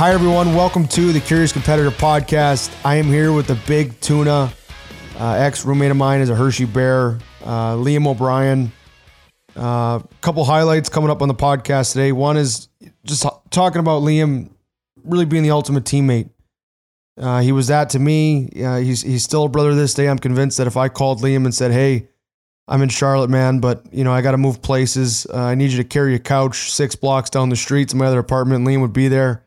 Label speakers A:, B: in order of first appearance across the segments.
A: Hi, everyone. Welcome to the Curious Competitor podcast. I am here with the big tuna, uh, ex roommate of mine is a Hershey Bear, uh, Liam O'Brien. A uh, couple highlights coming up on the podcast today. One is just talking about Liam really being the ultimate teammate. Uh, he was that to me. Uh, he's he's still a brother this day. I'm convinced that if I called Liam and said, "Hey, I'm in Charlotte, man, but you know I got to move places. Uh, I need you to carry a couch six blocks down the street to my other apartment," Liam would be there.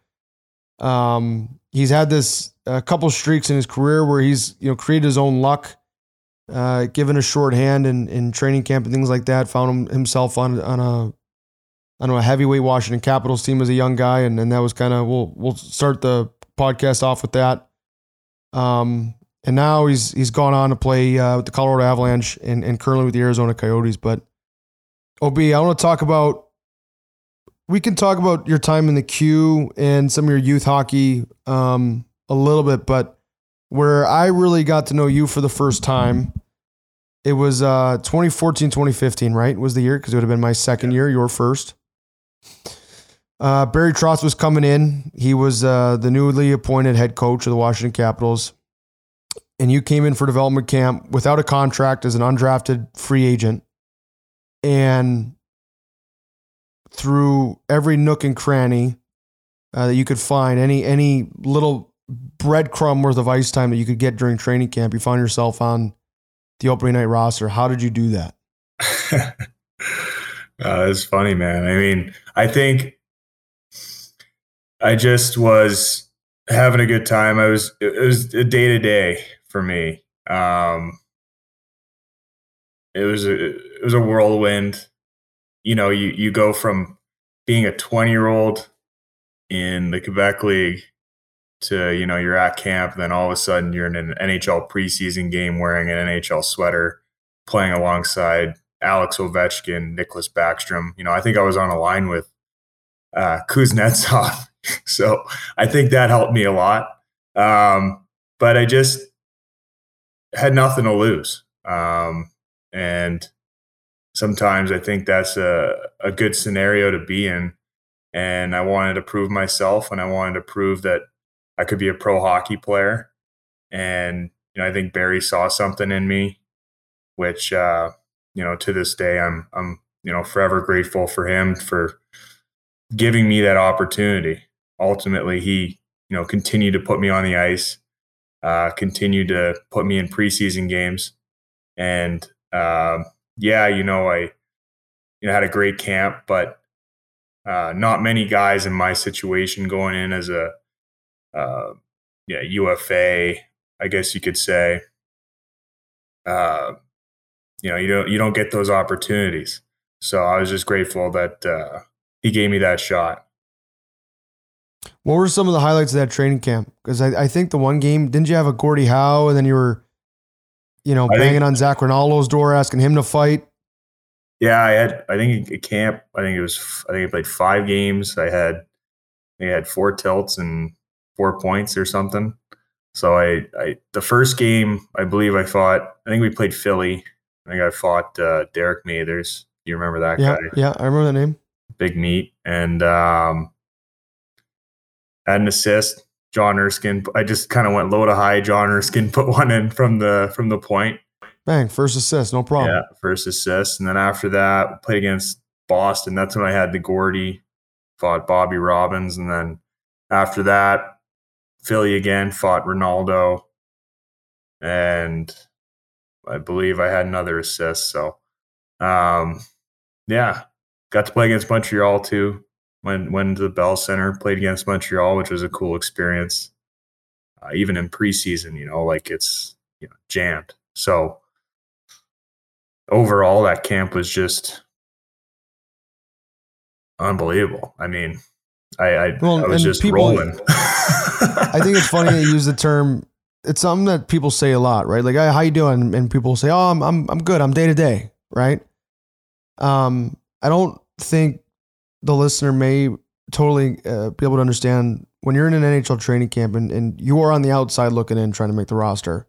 A: Um, he's had this a couple streaks in his career where he's you know created his own luck, uh, given a short hand in, in training camp and things like that. Found him, himself on on a I don't know a heavyweight Washington Capitals team as a young guy, and and that was kind of we'll we'll start the podcast off with that. Um, and now he's he's gone on to play uh, with the Colorado Avalanche and, and currently with the Arizona Coyotes. But Ob, I want to talk about we can talk about your time in the Q and some of your youth hockey um, a little bit, but where I really got to know you for the first time, it was uh, 2014, 2015, right? Was the year because it would have been my second year, your first. Uh, Barry Trotz was coming in. He was uh, the newly appointed head coach of the Washington Capitals. And you came in for development camp without a contract as an undrafted free agent. And through every nook and cranny uh, that you could find, any any little breadcrumb worth of ice time that you could get during training camp, you found yourself on the opening night roster. How did you do that?
B: uh, it's funny, man. I mean, I think I just was having a good time. I was it was a day to day for me. Um, it was a it was a whirlwind you know, you, you go from being a 20 year old in the Quebec League to, you know, you're at camp, then all of a sudden you're in an NHL preseason game wearing an NHL sweater, playing alongside Alex Ovechkin, Nicklas Backstrom. You know, I think I was on a line with uh, Kuznetsov. so I think that helped me a lot. Um, but I just had nothing to lose. Um, and sometimes I think that's a, a good scenario to be in. And I wanted to prove myself and I wanted to prove that I could be a pro hockey player. And, you know, I think Barry saw something in me, which, uh, you know, to this day, I'm, I'm, you know, forever grateful for him for giving me that opportunity. Ultimately, he, you know, continued to put me on the ice, uh, continued to put me in preseason games. And, um, yeah, you know, I you know had a great camp, but uh, not many guys in my situation going in as a uh, yeah UFA, I guess you could say. Uh, you know, you don't you don't get those opportunities. So I was just grateful that uh, he gave me that shot.
A: What were some of the highlights of that training camp? Because I, I think the one game didn't you have a Gordie Howe and then you were you know, I banging think, on Zac Rinaldo's door, asking him to fight?
B: Yeah, I had. I think at camp, I think it was. I think I played five games. I had. I had four tilts and four points or something. So I, I, the first game, I believe I fought. I think we played Philly. I think I fought uh, Derek Mathers. You remember that
A: yeah,
B: guy?
A: Yeah, I remember the name.
B: Big meat and um, had an assist. John Erskine. I just kind of went low to high. John Erskine put one in from the from the point.
A: Bang! First assist, no problem.
B: Yeah, first assist, and then after that, played against Boston. That's when I had the Gordy, Fought Bobby Robins, and then after that, Philly again fought Rinaldo. and I believe I had another assist. So, um, yeah, got to play against Montreal too went went to the Bell Center, played against Montreal, which was a cool experience. Uh, even in preseason, you know, like it's you know jammed. So overall, that camp was just unbelievable. I mean, I, I, well, I was just people, rolling.
A: I think it's funny you use the term. It's something that people say a lot, right? Like, hey, "How you doing?" And people say, "Oh, I'm I'm I'm good. I'm day to day." Right? Um, I don't think the listener may totally uh, be able to understand when you're in an NHL training camp and, and you are on the outside looking in trying to make the roster.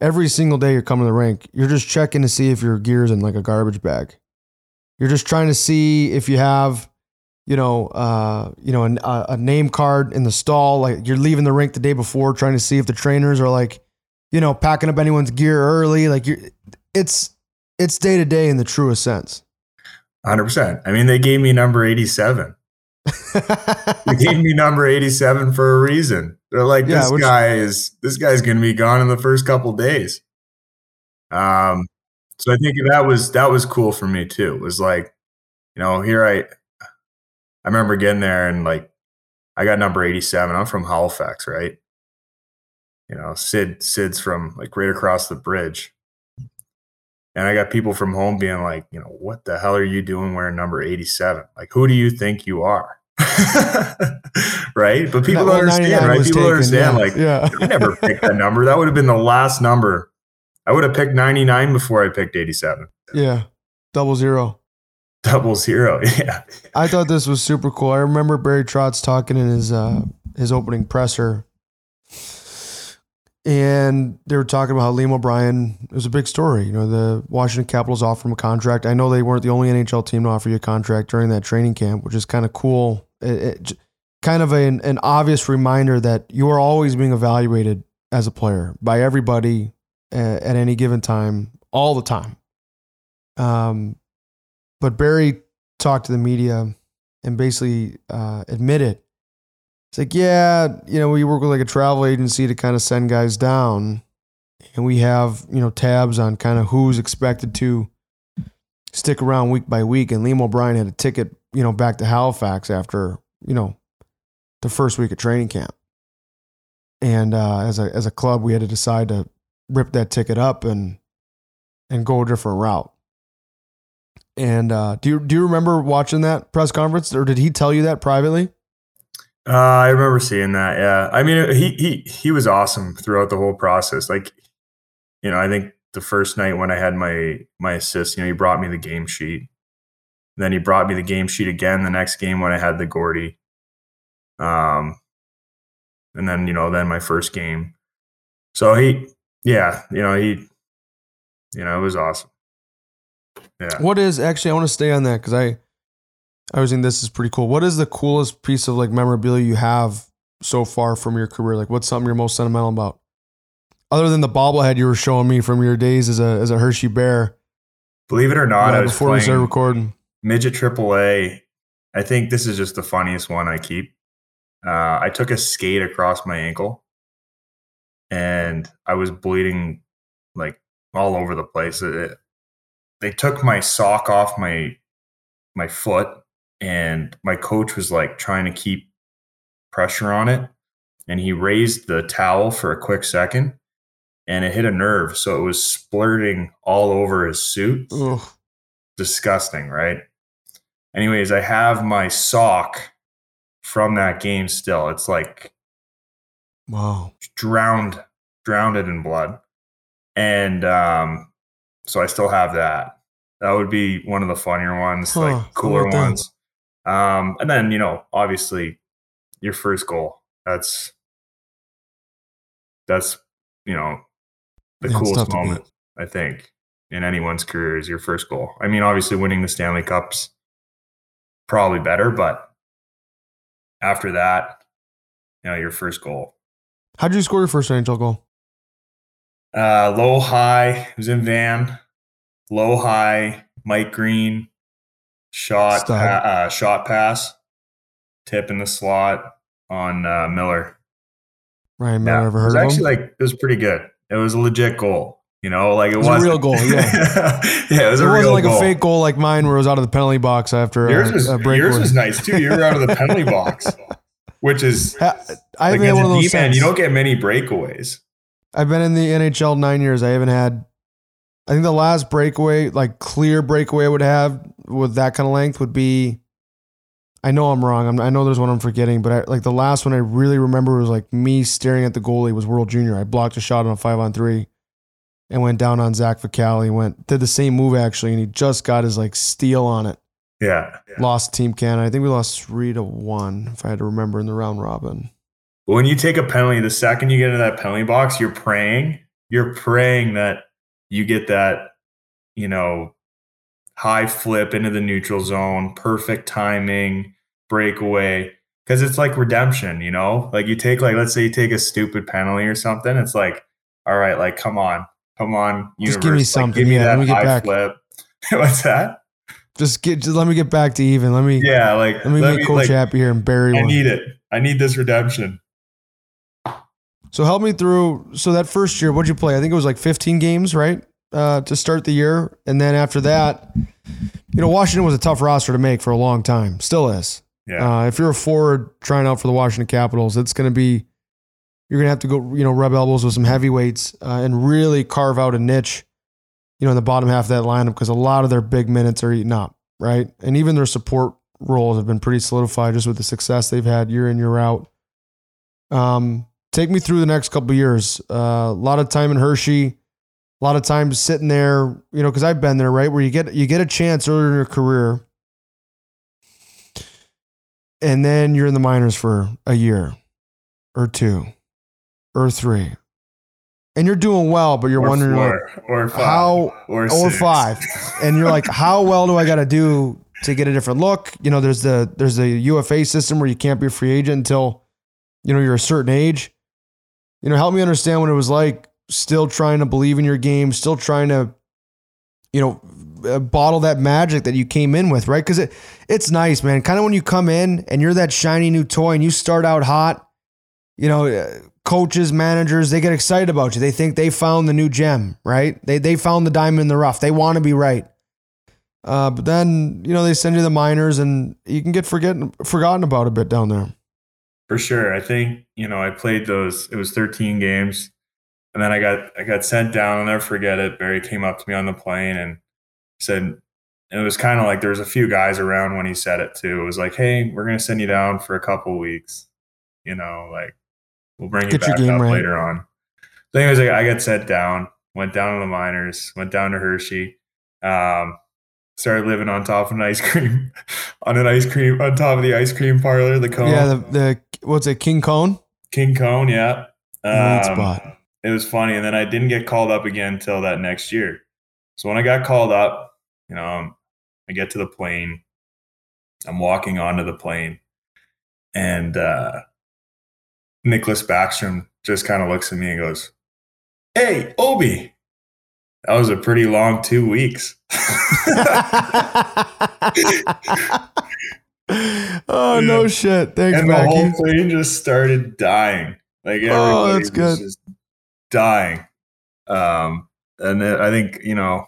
A: Every single day you're coming to the rink, you're just checking to see if your gear's in like a garbage bag. You're just trying to see if you have you know, uh, you know, an, a, a name card in the stall. Like you're leaving the rink the day before, trying to see if the trainers are like, you know, packing up anyone's gear early. Like you're, it's it's day to day in the truest sense.
B: Hundred percent. I mean, they gave me number eighty-seven. they gave me number eighty-seven for a reason. They're like, this
A: which-
B: guy is this guy's going to be gone in the first couple days. Um, so I think that was that was cool for me too. It was like, you know, here I, I remember getting there and like, I got number eighty-seven. I'm from Halifax, right? You know, Sid Sid's from like right across the bridge. And I got people from home being like, you know, what the hell are you doing wearing number 87? Like, who do you think you are? right? But people don't understand, right? People
A: taken,
B: understand,
A: yeah,
B: like,
A: yeah.
B: I never picked that number. That would have been the last number. I would have picked 99 before I picked 87.
A: Yeah. Double zero.
B: Double zero. Yeah.
A: I thought this was super cool. I remember Barry Trotz talking in his uh, his opening presser, and they were talking about how Liam O'Brien it was a big story. You know, the Washington Capitals offered him a contract. I know they weren't the only NHL team to offer you a contract during that training camp, which is kind of cool. It, it, kind of an, an obvious reminder that you are always being evaluated as a player by everybody at, at any given time, all the time. Um, but Barry talked to the media and basically uh, admitted it's like, yeah, you know, we work with like a travel agency to kind of send guys down, and we have you know tabs on kind of who's expected to stick around week by week. And Liam O'Brien had a ticket, you know, back to Halifax after you know the first week of training camp, and uh, as a as a club, we had to decide to rip that ticket up and and go a different route. And uh, do you do you remember watching that press conference, or did he tell you that privately?
B: Uh, I remember seeing that. Yeah, I mean, he he he was awesome throughout the whole process. Like, you know, I think the first night when I had my my assist, you know, he brought me the game sheet. Then he brought me the game sheet again the next game when I had the Gordy. Um, and then you know, then my first game. So he, yeah, you know, he, you know, it was awesome. Yeah.
A: What is actually? I want to stay on that because I, I was thinking this is pretty cool. What is the coolest piece of like memorabilia you have so far from your career? Like, what's something you're most sentimental about? Other than the bobblehead you were showing me from your days as a as a Hershey Bear
B: Believe it or not, I was
A: before we started recording.
B: midget AAA. I think this is just the funniest one I keep. Uh, I took a skate across my ankle, and I was bleeding like all over the place. It- they took my sock off my my foot, and my coach was like trying to keep pressure on it, and he raised the towel for a quick second, and it hit a nerve, so it was splurting all over his suit
A: Ugh.
B: disgusting, right? Anyways, I have my sock from that game still. It's like
A: Wow.
B: drowned, drowned it in blood. And um, so I still have that. That would be one of the funnier ones,
A: Huh,
B: like cooler ones. Um, and then, you know, obviously your first goal. That's that's you know the
A: Yeah,
B: coolest moment, I think, in anyone's career is your first goal. I mean, obviously winning the Stanley Cups probably better, but after that, you know, your first goal.
A: How did you score your first NHL goal?
B: Uh, low high it was in van. Low high, Mike Green, shot pa- uh, shot pass, tip in the slot on uh, Miller.
A: Ryan Miller, ever
B: it was actually like it was pretty good. It was a legit goal. You know, like it,
A: was a real goal, yeah.
B: yeah, it was
A: it
B: a
A: wasn't
B: real
A: like
B: goal.
A: a fake goal like mine where it was out of the penalty box after
B: Yours
A: a,
B: was
A: a breakaway.
B: yours was nice too. You were out of the penalty box, which is
A: I
B: like
A: haven't had one of those
B: D-man, you don't get many breakaways.
A: I've been in the NHL nine years. I haven't had. I think the last breakaway, like clear breakaway, I would have with that kind of length would be. I know I'm wrong. I'm, I know there's one I'm forgetting, but I, like the last one I really remember was like me staring at the goalie was World Junior. I blocked a shot on a five on three, and went down on Zach Fucale. Went did the same move actually, and he just got his like steal on it.
B: Yeah.
A: Lost Team Canada. I think we lost three to one. If I had to remember in the round robin.
B: When you take a penalty, the second you get into that penalty box, you're praying. You're praying that you get that, you know, high flip into the neutral zone, perfect timing, breakaway. because it's like redemption, you know? Like you take like let's say you take a stupid penalty or something, it's like, all right, like come on, come on,
A: Just
B: universe,
A: give me
B: like,
A: something,
B: give me
A: yeah, let
B: that
A: me get
B: high
A: back.
B: flip. What's that?
A: Just get. Just let me get back to even. Let me.
B: Yeah, like
A: Let me make Coach
B: like,
A: happy here and bury
B: I
A: one.
B: need it. I need this redemption.
A: So help me through. So that first year, what'd you play? I think it was like 15 games, right? Uh, to start the year, and then after that, you know, Washington was a tough roster to make for a long time. Still is.
B: Yeah.
A: Uh, if you're a forward trying out for the Washington Capitals, it's going to be you're going to have to go, you know, rub elbows with some heavyweights uh, and really carve out a niche, you know, in the bottom half of that lineup because a lot of their big minutes are eaten up, right? And even their support roles have been pretty solidified just with the success they've had year in year out. Um, take me through the next couple of years. Uh, a lot of time in Hershey, a lot of times sitting there, you know, because I've been there, right, where you get you get a chance earlier in your career and then you're in the minors for a year or two or three and you're doing well but you're
B: or
A: wondering like,
B: four, or five,
A: how-
B: or,
A: or
B: six.
A: five. And you're like how well do i got to do to get a different look? You know there's the there's the ufa system where you can't be a free agent until you know you're a certain age. You know help me understand what it was like still trying to believe in your game still trying to you know uh, bottle that magic that you came in with right? Because it it's nice man. Kind of when you come in and you're that shiny new toy and you start out hot you know uh, coaches managers they get excited about you. They think they found the new gem right? They they found the diamond in the rough. They want to be right. Uh, but then you know they send you the minors and you can get forgetting forgotten about a bit down there.
B: For sure. I think, you know, I played those it was 13 games. And then I got I got sent down, I'll never forget it. Barry came up to me on the plane and said and it was kind of like there was a few guys around when he said it too. It was like, hey, we're gonna send you down for a couple weeks. You know, like we'll bring you
A: Get your
B: back
A: game
B: up
A: right.
B: later on. So anyways, I, I got sent down, went down to the minors, went down to Hershey. Um, started living on top of an ice cream on an ice cream on top of the ice cream parlor, the cone.
A: yeah the, the what's it king cone
B: King Cone, yeah. Um,
A: spot.
B: It was funny. And then I didn't get called up again until that next year. So when I got called up, you know, um, I get to the plane. I'm walking onto the plane. And uh, Nicklas Backstrom just kind of looks at me and goes, Hey, Obi. That was a pretty long two weeks.
A: oh no shit thanks
B: and the whole plane just started dying. Like everybody
A: Oh, that's
B: was
A: good.
B: just dying. Um, and I think you know,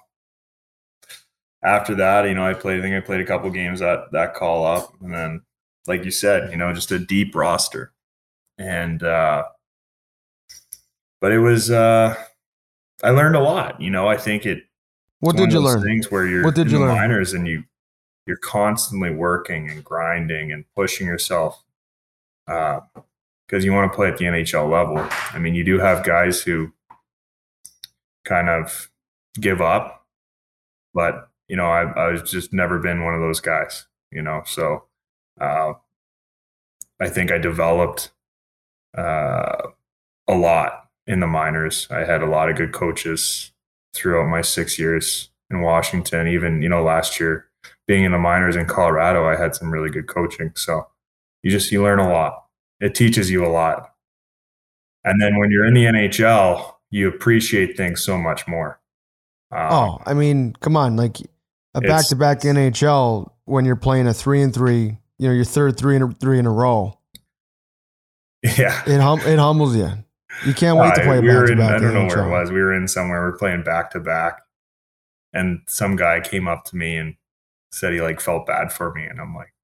B: after that, you know, I played. I think I played a couple games that that call up, and then, like you said, you know, just a deep roster, and uh, but it was. uh I learned a lot. You know, I think it.
A: what did you learn
B: Things where you're
A: What did you learn?
B: minors and you you're constantly working and grinding and pushing yourself because you want to play at the NHL level. I mean, you do have guys who kind of give up, but you know, I I was just never been one of those guys. You know, so uh, I think I developed uh, a lot in the minors. I had a lot of good coaches throughout my six years in Washington. Even you know, last year being in the minors in Colorado, I had some really good coaching. So you just you learn a lot. It teaches you a lot. And then when you're in the NHL, you appreciate things so much more. Um,
A: oh i mean come on like a back-to-back nhl when you're playing a three and three you know your third three and three in a row
B: yeah.
A: it, hum- it humbles you you can't wait to
B: Uh,
A: play a
B: we were
A: back-to-back
B: I don't know
A: in
B: where it was. We were in somewhere. We are playing back to back, and some guy came up to me and said he like felt bad for me, and I'm like,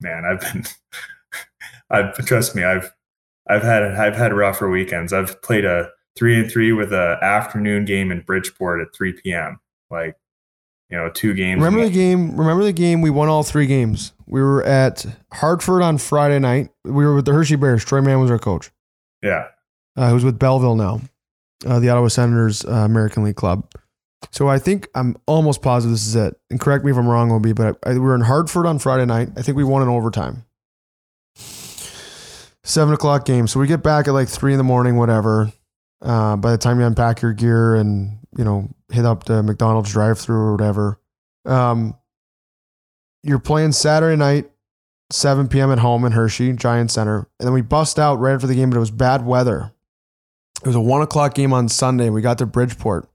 B: man, I've been, I've trust me, I've, I've had, I've had rougher weekends. I've played a three and three with a afternoon game in Bridgeport at 3 p.m. Like, you know, two games.
A: Remember the game? Remember the game? We won all three games. We were at Hartford on Friday night. We were with the Hershey Bears. Troy Mann was our coach.
B: Yeah,
A: uh, who's with Belleville now, uh, the Ottawa Senators uh, American League club. So I think I'm almost positive this is it. And correct me if I'm wrong, Obi, but I, I, we were in Hartford on Friday night. I think we won in overtime. Seven o'clock game. So we get back at like three in the morning, whatever. Uh, by the time you unpack your gear and you know hit up the McDonald's drive-through or whatever, um, you're playing Saturday night 7 p.m. at home in Hershey, Giant Center. And then we bust out right after the game, but it was bad weather. It was a one o'clock game on Sunday. We got to Bridgeport.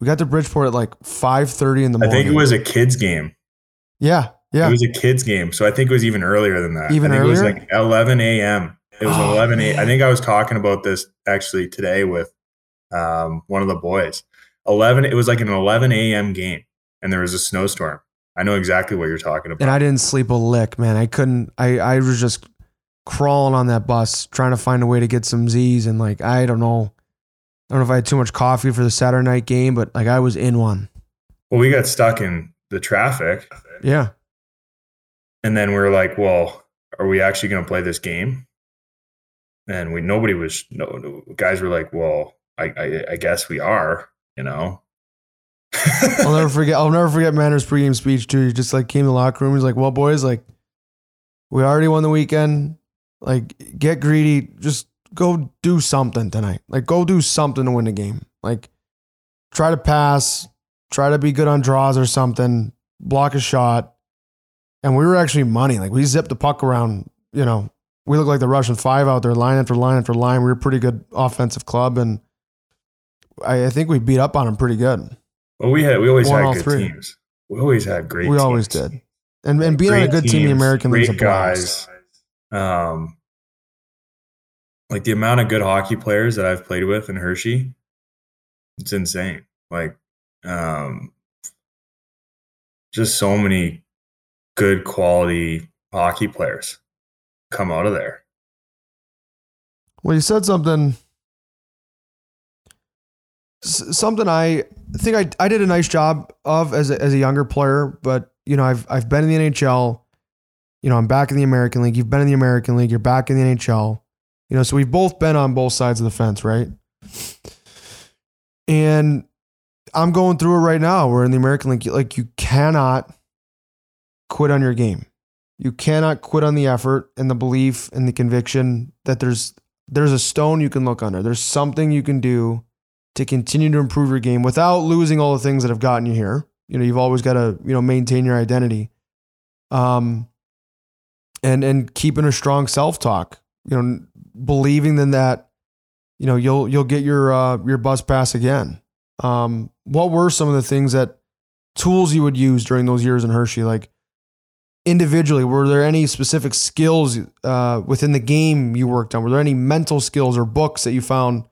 A: We got to Bridgeport at like 5:30 in the morning.
B: I think it was a kids game.
A: Yeah. Yeah.
B: It was a kids game, so I think it was even earlier than that.
A: Even
B: I think It was
A: earlier?
B: like 11 a.m. It was
A: Oh,
B: 11 a. I
A: I
B: think I was talking about this actually today with um, one of the boys. 11. It was like an 11 a.m. game, and there was a snowstorm. I know exactly what you're talking about.
A: and I didn't sleep a lick, man. I couldn't. I I was just crawling on that bus trying to find a way to get some Z's, and like I don't know, I don't know if I had too much coffee for the Saturday night game, but like I was in one.
B: well, we got stuck in the traffic,
A: Yeah,
B: and then we were like, "Well, are we actually going to play this game?" And we nobody was no, no guys were like, "Well, I, I I guess we are," you know.
A: I'll never forget. I'll never forget Manners pregame speech too. He just like came to the locker room. He's like, "Well, boys, like we already won the weekend. Like get greedy. Just go do something tonight. Like go do something to win the game. Like try to pass. Try to be good on draws or something. Block a shot." And we were actually money. Like we zipped the puck around. You know, we looked like the Russian five out there, line after line after line. We were a pretty good offensive club, and I, I think we beat up on them pretty good.
B: Well, we had we always
A: Won
B: had good
A: three.
B: teams. We always had great.
A: we always did. And and being on a
B: Great
A: good team in the American League a
B: great
A: blast.
B: guys. Um, like the amount of good hockey players that I've played with in Hershey, it's insane. Like, um, just so many good quality hockey players come out of there.
A: Well, you said something. Something I think I, I did a nice job of as a, as a younger player, but you know I've I've been in the NHL, you know I'm back in the American League. You've been in the American League. You're back in the NHL. You know, so we've both been on both sides of the fence, right? And I'm going through it right now. We're in the American League. Like you cannot quit on your game. You cannot quit on the effort and the belief and the conviction that there's there's a stone you can look under. There's something you can do to continue to improve your game without losing all the things that have gotten you here. You know, you've always got to, you know, maintain your identity. Um and and keeping a strong self-talk. You know, believing in that you know, you'll you'll get your uh your bus pass again. Um what were some of the things that tools you would use during those years in Hershey like individually were there any specific skills uh, within the game you worked on were there any mental skills or books that you found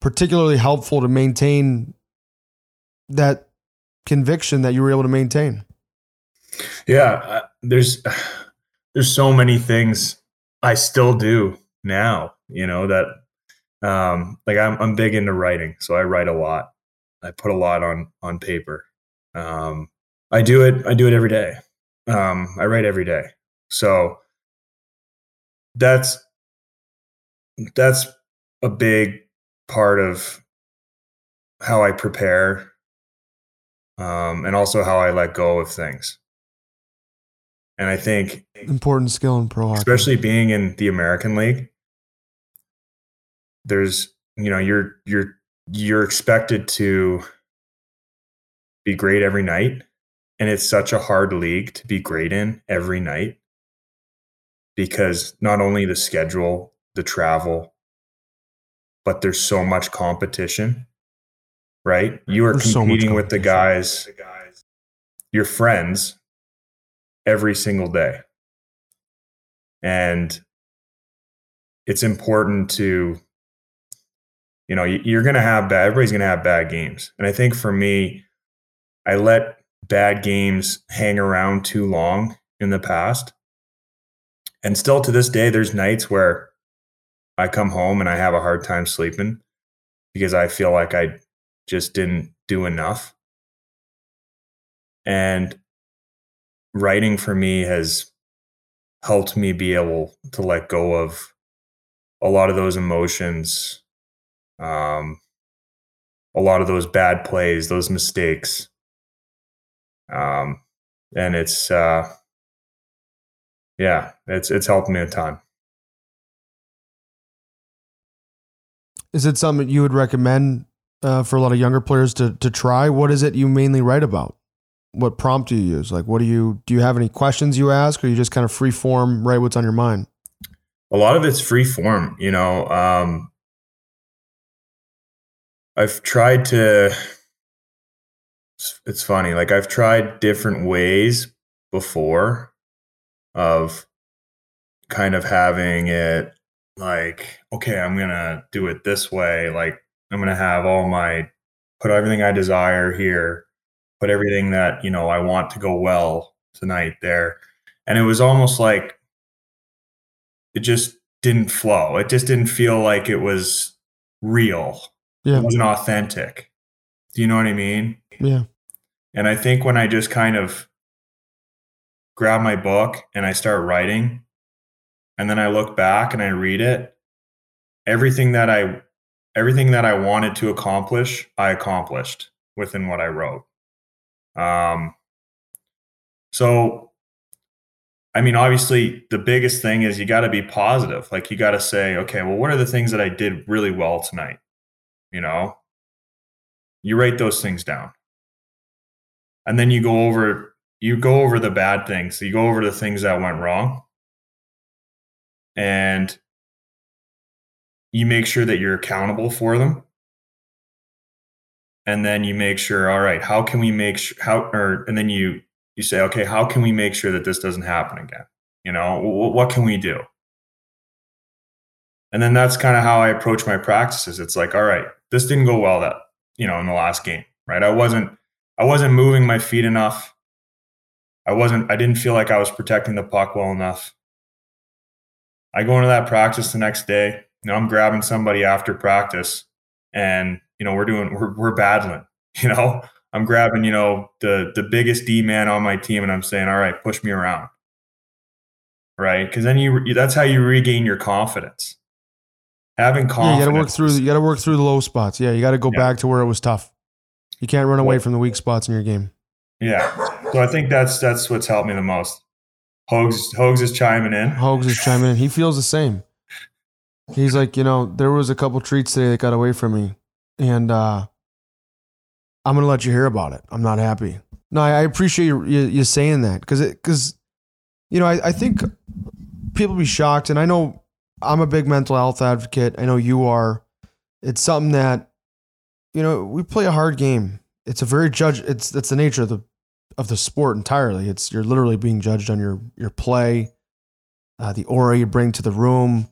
A: particularly helpful to maintain that conviction that you were able to maintain
B: Yeah, uh, there's there's so many things I still do now. You know that um, like I'm I'm big into writing, so I write a lot. I put a lot on on paper. Um, I do it. I do it every day. Um, I write every day. So that's that's a big part of how I prepare, um, and also how I let go of things. And I think,
A: important skill in pro hockey
B: especially being in the American League, there's you know you're you're you're expected to be great every night, and it's such a hard league to be great in every night because not only the schedule, the travel, but there's so much competition. Right, you are
A: There's so
B: competing with the guys, your friends, every single day. And it's important to, you know, you're going to have bad, everybody's going to have bad games. And I think for me, I let bad games hang around too long in the past. And still to this day, there's nights where I come home and I have a hard time sleeping because I feel like I just didn't do enough. And writing for me has helped me be able to let go of a lot of those emotions, um, a lot of those bad plays, those mistakes. Um, and it's, uh, yeah, it's, it's helped me a ton.
A: is it something you would recommend uh, for a lot of younger players to to try what is it you mainly write about what prompt do you use? Like, what do you do? You have any questions you ask, or you just kind of free form, write what's on your mind?
B: A lot of it's free form. You know, um, I've tried to. It's funny. Like I've tried different ways before of kind of having it like, okay, I'm gonna do it this way. Like I'm gonna have all my put everything I desire here, put everything that you know I want to go well tonight there, and it was almost like it just didn't flow. It just didn't feel like it was real.
A: Yeah.
B: It wasn't authentic. Do you know what I mean?
A: Yeah.
B: And I think when I just kind of grab my book and I start writing, and then I look back and I read it, everything that I everything that I wanted to accomplish, I accomplished within what I wrote. Um so I mean, obviously, the biggest thing is you got to be positive. Like, you got to say, okay, well, what are the things that I did really well tonight? You know, you write those things down. And then you go over you go over the bad things. You go over the things that went wrong. And you make sure that you're accountable for them. And then you make sure, all right, how can we make sure how or and then you you say, okay, how can we make sure that this doesn't happen again? You know, what, what can we do? And then that's kind of how I approach my practices. It's like, all right, this didn't go well that, you know, in the last game, right? I wasn't, I wasn't moving my feet enough. I wasn't, I didn't feel like I was protecting the puck well enough. I go into that practice the next day. You know, I'm grabbing somebody after practice and, you know, we're doing, we're, we're battling, you know, I'm grabbing, you know, the the biggest D man on my team, and I'm saying, "All right, push me around." Right? Because then you that's how you regain your confidence. Having confidence.
A: Yeah, you got to work through. You got to work through the low spots. Yeah, you got to go yeah. back to where it was tough. You can't run away from the weak spots in your game.
B: Yeah, so I think that's that's what's helped me the most. Hogs Hogs is chiming in.
A: Hogs is chiming in. He feels the same. He's like, you know, there was a couple treats today that got away from me, and uh, I'm going to let you hear about it. I'm not happy. No, I, I appreciate you, you, you, saying that because it because you know I, I think people be shocked, and I know I'm a big mental health advocate. I know you are. It's something that you know we play a hard game. It's a very judge. It's that's the nature of the of the sport entirely. It's you're literally being judged on your your play, uh, the aura you bring to the room.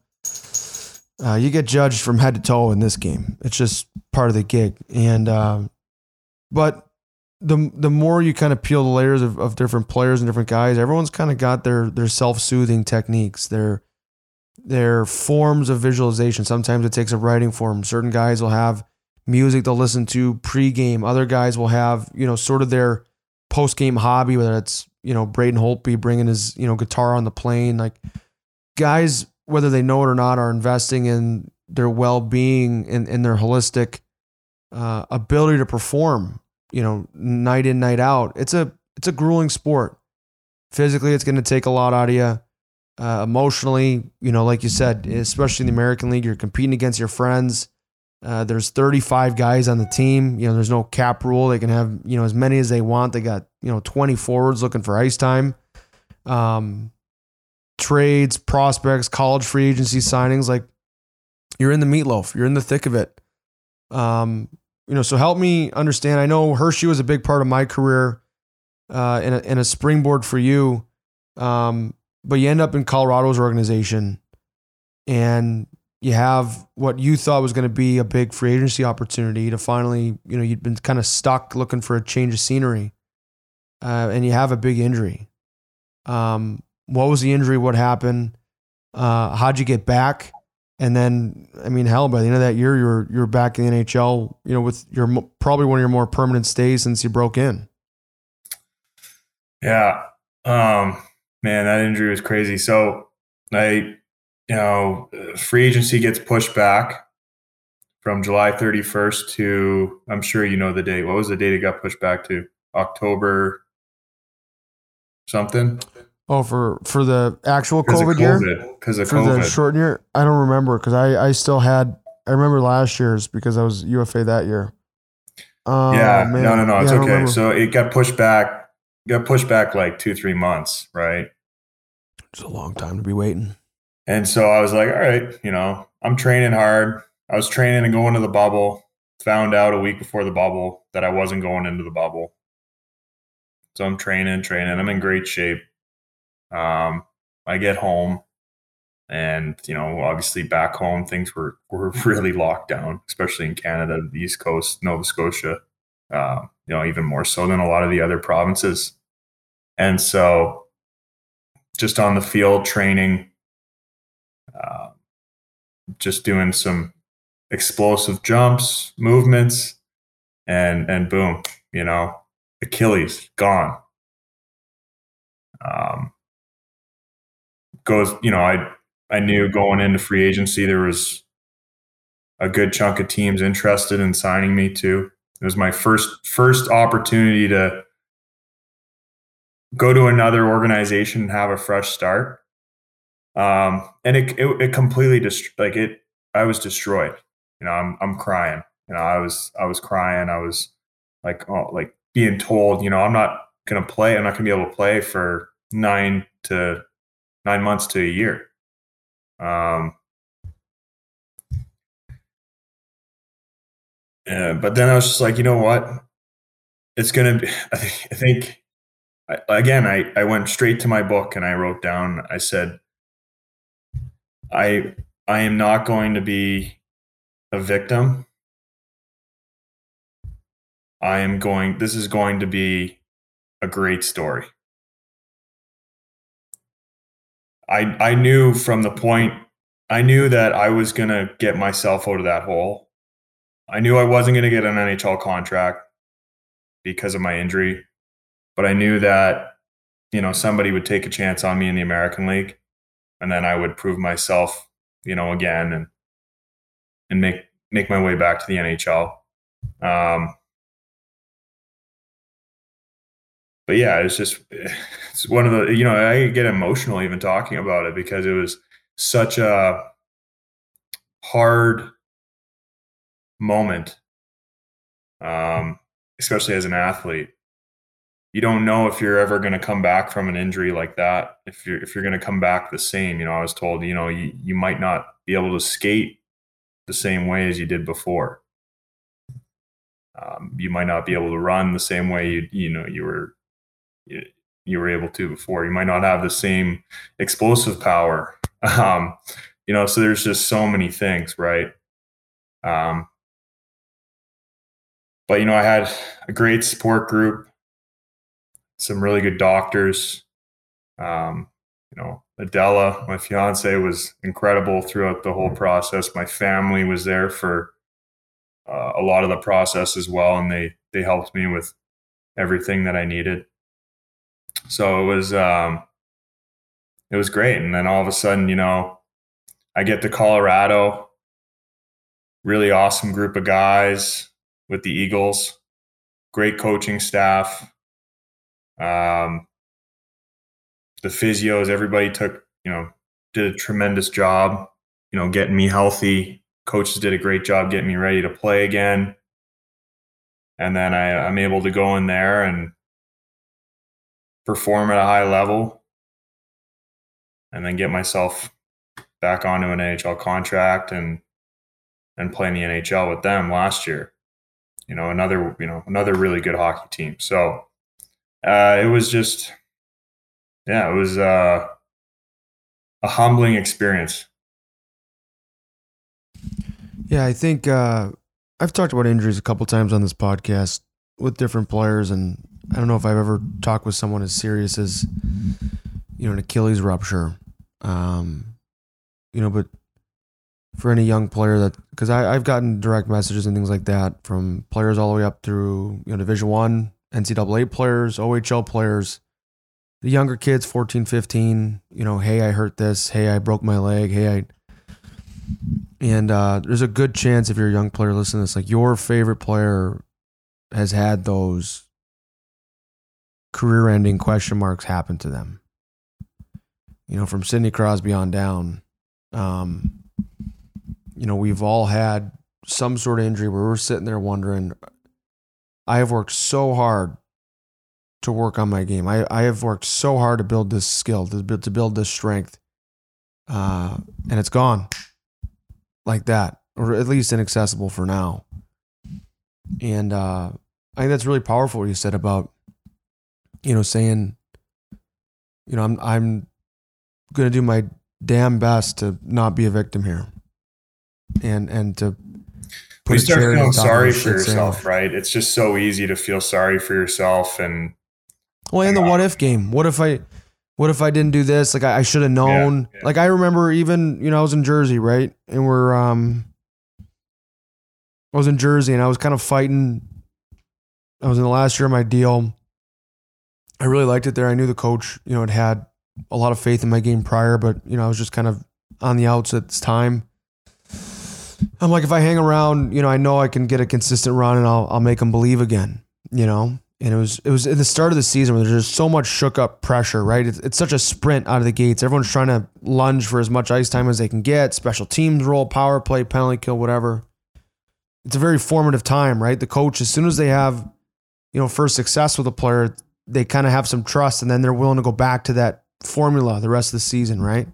A: Uh, you get judged from head to toe in this game. It's just part of the gig, and uh, but the the more you kind of peel the layers of, of different players and different guys, everyone's kind of got their their self soothing techniques, their their forms of visualization. Sometimes it takes a writing form. Certain guys will have music they'll listen to pregame. Other guys will have you know sort of their postgame hobby, whether it's you know Braden Holtby bringing his you know guitar on the plane. Like guys, whether they know it or not, are investing in their well being and in their holistic uh, ability to perform, you know, night in, night out. It's a it's a grueling sport. Physically, it's going to take a lot out of you. Uh, emotionally, you know, like you said, especially in the American League, you're competing against your friends. Uh, there's 35 guys on the team. You know, there's no cap rule. They can have you know as many as they want. They got you know 20 forwards looking for ice time. Um, trades, prospects, college free agency signings. Like you're in the meatloaf. You're in the thick of it. Um, you know, so help me understand. I know Hershey was a big part of my career uh, and, a, and a springboard for you. Um, but you end up in Colorado's organization and you have what you thought was going to be a big free agency opportunity to finally, you know, you'd been kind of stuck looking for a change of scenery uh, and you have a big injury. Um, what was the injury? What happened? Uh, how'd you get back? And then, I mean, hell, by the end of that year, you're you're back in the NHL. You know, with your probably one of your more permanent stays since you broke in.
B: Yeah, um, man, that injury was crazy. So I, you know, free agency gets pushed back from July 31st to I'm sure you know the date. What was the date it got pushed back to? October something.
A: Oh, for for the actual COVID, COVID, year?
B: Because of
A: for
B: COVID.
A: the short year, I don't remember because I I still had I remember last year's because I was UFA that year.
B: Uh, yeah, man. no, no, no, it's yeah, okay. So it got pushed back got pushed back like two, three months, right?
A: It's a long time to be waiting.
B: And so I was like, all right, you know, I'm training hard. I was training and going to the bubble. Found out a week before the bubble that I wasn't going into the bubble. So I'm training, training. I'm in great shape. Um, I get home, and you know, obviously back home things were were really locked down, especially in Canada, the East Coast, Nova Scotia. Uh, you know, even more so than a lot of the other provinces. And so, just on the field training, just doing some explosive jumps, movements, and and boom, you know, Achilles gone. Um, goes, you know, I I knew going into free agency there was a good chunk of teams interested in signing me too. It was my first first opportunity to go to another organization and have a fresh start. Um, and it, it, it completely dest- like it. I was destroyed. You know, I'm I'm crying. You know, I was I was crying. I was like oh, like being told, you know, I'm not gonna play. I'm not gonna be able to play for nine to nine months to a year. Um, Uh, but then I was just like, you know what? It's gonna be. I. I think I, again, I I went straight to my book and I wrote down. I said, I I am not going to be a victim. I am going. This is going to be a great story. I I knew from the point I knew that I was gonna get myself out of that hole I knew I wasn't going to get an NHL contract because of my injury, but I knew that you know somebody would take a chance on me in the American League, and then I would prove myself, you know, again and and make make my way back to the NHL. Um, but yeah, it's just it's one of the you know I get emotional even talking about it because it was such a hard moment, um, especially as an athlete. You don't know if you're ever going to come back from an injury like that. If you're if you're going to come back the same, you know, I was told, you know, you, you might not be able to skate the same way as you did before. Um, you might not be able to run the same way you you know you were you, you were able to before. You might not have the same explosive power. Um, you know, so there's just so many things, right? Um, but you know, I had a great support group, some really good doctors. Um, you know, Adela, my fiance, was incredible throughout the whole process. My family was there for uh, a lot of the process as well, and they they helped me with everything that I needed. So it was um, it was great. And then all of a sudden, you know, I get to Colorado, really awesome group of guys with the Eagles. Great coaching staff. Um, the physios, everybody took, you know, did a tremendous job, you know, getting me healthy. Coaches did a great job getting me ready to play again. And then I, I'm able to go in there and perform at a high level and then get myself back onto an NHL contract and and play in the NHL with them last year you know, another, you know, another really good hockey team. So uh, it was just, yeah, it was uh, a humbling experience.
A: Yeah, I think uh, I've talked about injuries a couple times on this podcast with different players, and I don't know if I've ever talked with someone as serious as you know an Achilles rupture. Um, you know, but for any young player that because I've gotten direct messages and things like that from players all the way up through you know Division One, NCAA players, OHL players, the younger kids, 14, 15, you know, hey, I hurt this, hey, I broke my leg, hey, I and uh, there's a good chance if you're a young player listening to this, like your favorite player has had those career-ending question marks happen to them. You know, from Sidney Crosby on down. Um, you know, we've all had some sort of injury where we're sitting there wondering, I have worked so hard to work on my game. I, I have worked so hard to build this skill, to build, to build this strength. Uh, and it's gone like that, or at least inaccessible for now. And uh, I think that's really powerful what you said about, you know, saying, you know, I'm I'm gonna do my damn best to not be a victim here. And and to
B: we
A: a
B: start feeling
A: on top of
B: sorry for yourself,
A: sandwich.
B: right? It's just so easy to feel sorry for yourself, and
A: Well, in the what if game, what if I, what if I didn't do this? Like I, I should have known.
B: yeah.
A: Like I remember even you know I was in Jersey, right, and we're um, I was in Jersey and I was kind of fighting. I was in the last year of my deal. I really liked it there. I knew the coach, you know, had had a lot of faith in my game prior, but you know I was just kind of on the outs at this time. I'm like, if I hang around, you know, I know I can get a consistent run and I'll I'll make them believe again, you know. And it was it was at the start of the season where there's just so much shook up pressure, right? It's, it's such a sprint out of the gates. Everyone's trying to lunge for as much ice time as they can get. Special teams role, power play, penalty kill, whatever. It's a very formative time, right? The coach, as soon as they have, you know, first success with a player, they kind of have some trust, and then they're willing to go back to that formula the rest of the season, right?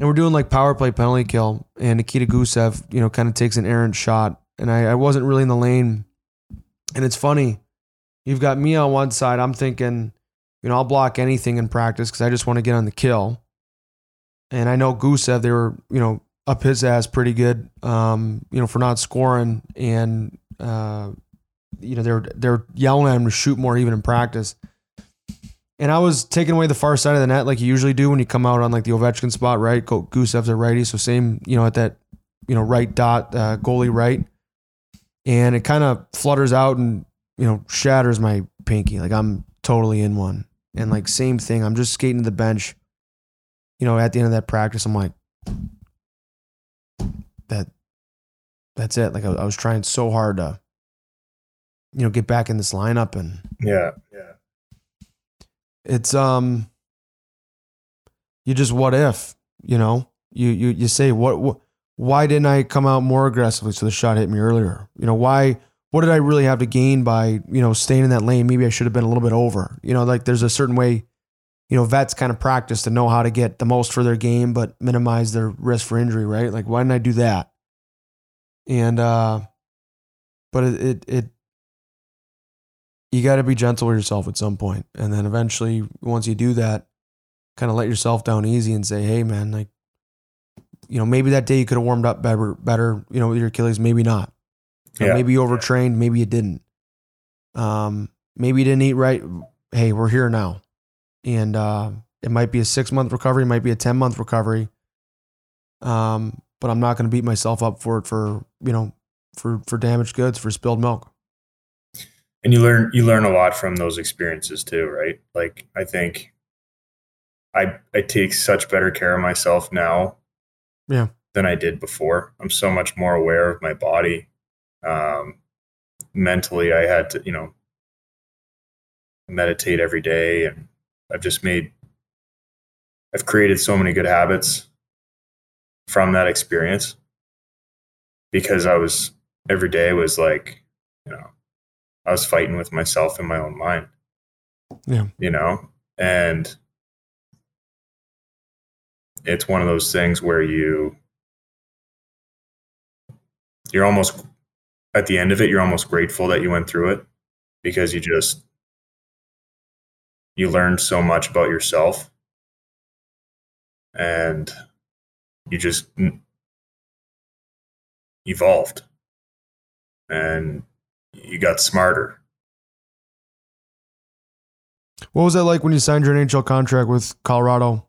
A: And we're doing like power play penalty kill, and Nikita Gusev, you know, kind of takes an errant shot, and I, I wasn't really in the lane. And it's funny, you've got me on one side. I'm thinking, you know, I'll block anything in practice because I just want to get on the kill. And I know Gusev, they were, you know, up his ass pretty good, um, you know, for not scoring, and uh, you know, they're they're yelling at him to shoot more even in practice. And I was taking away the far side of the net like you usually do when you come out on like the Ovechkin spot, right? Go Gusev's a righty, so same, you know, at that, you know, right dot, uh, goalie right, and it kind of flutters out and you know shatters my pinky. Like I'm totally in one, and like same thing. I'm just skating to the bench. You know, at the end of that practice, I'm like, that, that's it. Like I, I was trying so hard to, you know, get back in this lineup and
B: yeah, yeah,
A: it's um you just what if you know? You you you say what, what why didn't i come out more aggressively so the shot hit me earlier? You know why what did i really have to gain by you know staying in that lane? Maybe i should have been a little bit over. You know like there's a certain way you know vets kind of practice to know how to get the most for their game but minimize their risk for injury right? Like why didn't i do that? And uh but it it, it you got to be gentle with yourself at some point and then eventually once you do that kind of let yourself down easy and say hey man like you know maybe that day you could have warmed up better better you know with your achilles maybe not. Or maybe you overtrained maybe you didn't. Um maybe you didn't eat right hey we're here now. And uh it might be a six month recovery it might be a 10 month recovery um but i'm not going to beat myself up for it for you know for for damaged goods for spilled milk
B: and you learn you learn a lot from those experiences too, right? Like I think I I take such better care of myself now,
A: Yeah.
B: than I did before. I'm so much more aware of my body. Um, mentally, I had to you know meditate every day, and I've just made I've created so many good habits from that experience because I was every day was like you know I was fighting with myself in my own mind.
A: Yeah.
B: You know, and it's one of those things where you you're almost at the end of it you're almost grateful that you went through it because you just you learned so much about yourself and you just evolved and you got smarter
A: What was that like when you signed your NHL contract with Colorado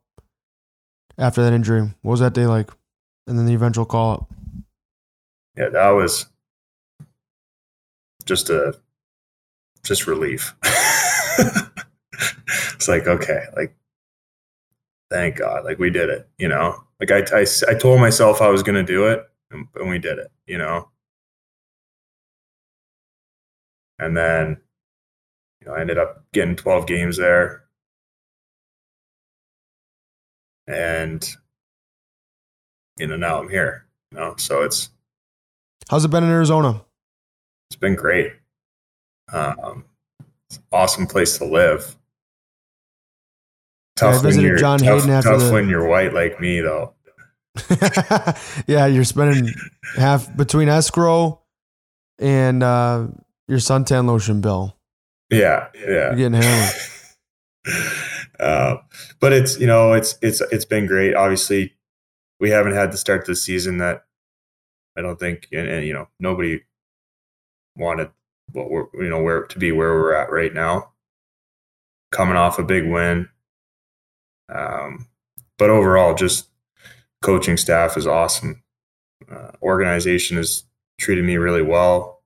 A: after that injury? What was that day like? And then the eventual call up.
B: yeah that was just a just relief it's like okay like thank god like we did it you know like i i, I told myself i was going to do it and, and we did it you know and then you know i ended up getting 12 games there and you know now i'm here you know so it's
A: How's it been in Arizona?
B: it's been great. Um, awesome place to live.
A: Yeah, I
B: Tough when
A: visited
B: you're
A: John
B: tough,
A: Hayden after
B: tough
A: the-
B: when you're white like me though.
A: yeah, you're spending half between escrow and uh, your suntan lotion bill.
B: Yeah, yeah.
A: You're getting hammered.
B: uh, but it's you know it's it's it's been great. Obviously, we haven't had the start to the season that I don't think and, and you know nobody wanted what we're you know where to be where we're at right now. Coming off a big win, um, but overall, just coaching staff is awesome. Uh, organization has treated me really well.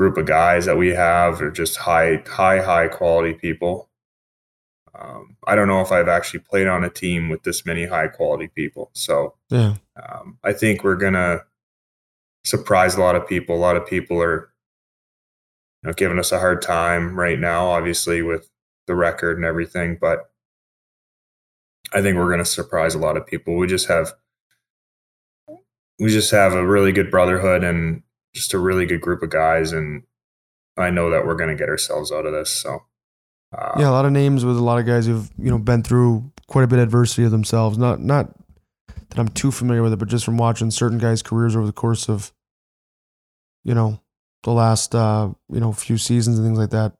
B: Group of guys that we have are just high, high, high quality people. Um, I don't know if I've actually played on a team with this many high quality people. So
A: Yeah.
B: um, I think we're gonna surprise a lot of people. A lot of people are, you know, giving us a hard time right now, obviously with the record and everything. But I think we're gonna surprise a lot of people. We just have, we just have a really good brotherhood and just a really good group of guys, and I know that we're gonna get ourselves out of this. So. Uh,
A: Yeah, a lot of names with a lot of guys who've you know been through quite a bit of adversity of themselves. Not not that I'm too familiar with it, but just from watching certain guys' careers over the course of you know the last uh, you know few seasons and things like that.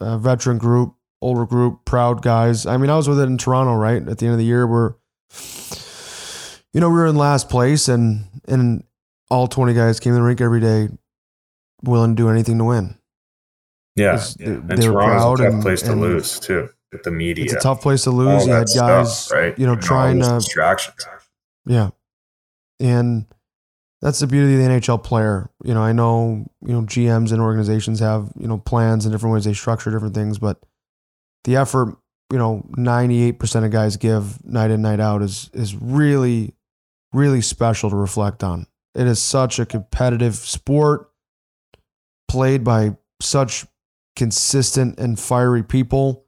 A: Veteran group, older group, proud guys. I mean, I was with it in Toronto, right at the end of the year, we're you know we were in last place, and and all 20 guys came to the rink every day, willing to do anything to win.
B: Yeah,
A: It's-
B: yeah. and
A: they
B: Toronto's a tough
A: and-
B: place to lose too with the media.
A: It's a tough place to
B: all
A: lose. You had
B: stuff,
A: guys,
B: right?
A: you know,
B: And
A: trying to
B: distractions.
A: Yeah. And that's the beauty of the NHL player. You know, I know, you know, GMs and organizations have, you know, plans and different ways they structure different things, but the effort, you know, 98% of guys give night in, night out is is really, really special to reflect on. It is such a competitive sport played by such consistent and fiery people.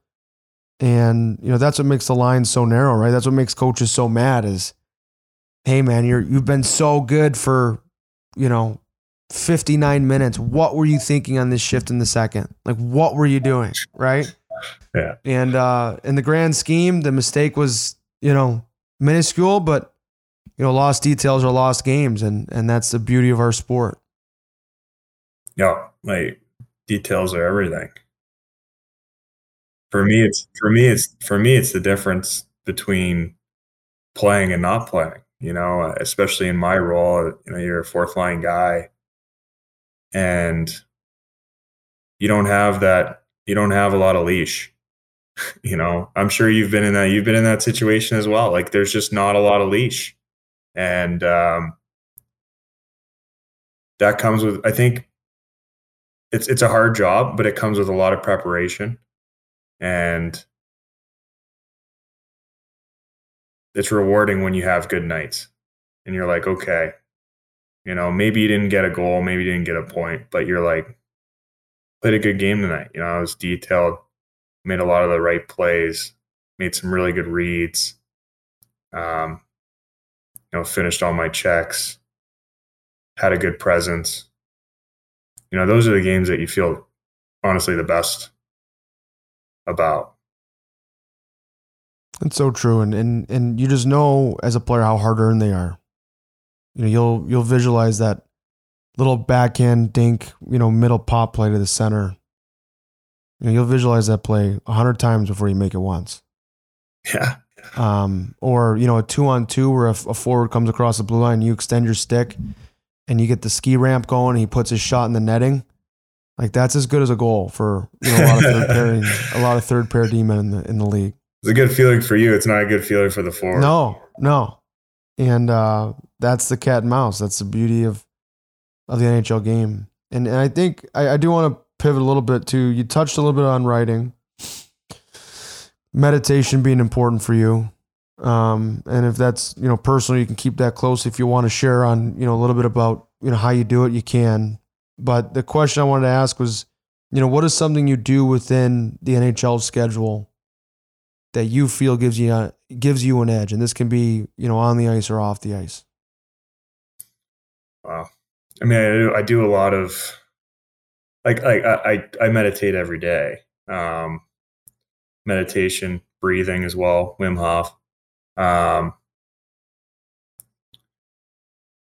A: And, you know, that's what makes the line so narrow, right? That's what makes coaches so mad is hey man, you're you've been so good for, you know, 59 minutes. What were you thinking on this shift in the second? Like what were you doing? Right?
B: Yeah.
A: And uh in the grand scheme, the mistake was, you know, minuscule, but you know, lost details are lost games and and that's the beauty of our sport.
B: Yeah, like details are everything. For me, it's for me, it's for me, it's the difference between playing and not playing. You know, especially in my role, you know, you're a fourth line guy, and you don't have that. You don't have a lot of leash. You know, I'm sure you've been in that. You've been in that situation as well. Like, there's just not a lot of leash, and um, that comes with. I think it's it's a hard job, but it comes with a lot of preparation, and it's rewarding when you have good nights, and you're like, okay, you know, maybe you didn't get a goal, maybe you didn't get a point, but you're like, played a good game tonight. You know, I was detailed, made a lot of the right plays, made some really good reads. Um, you know, finished all my checks, had a good presence you know, those are the games that you feel honestly the best about.
A: It's so true, and and and you just know as a player how hard earned they are. You know, you'll you'll visualize that little backhand dink, you know, middle pop play to the center. You know, you'll visualize that play a hundred times before you make it once.
B: Yeah.
A: Um, or you know, a two on two where a, a forward comes across the blue line, you extend your stick, and you get the ski ramp going. And he puts his shot in the netting. Like that's as good as a goal for you know, a lot of third pairing, a lot of third pair D men in the in the league.
B: It's a good feeling for you. It's not a good feeling for the forward.
A: No, no. And uh, that's the cat and mouse. That's the beauty of of the NHL game. And and I think I, I do want to pivot a little bit to you touched a little bit on writing, meditation being important for you. Um, and if that's you know personal, you can keep that close. If you want to share on you know a little bit about you know how you do it, you can. But the question I wanted to ask was, you know, what is something you do within the NHL schedule that you feel gives you a, gives you an edge, and this can be you know on the ice or off the ice.
B: Wow. I mean, I do, I do a lot of like like I I meditate every day. Um, meditation, breathing as well, Wim Hof. Um,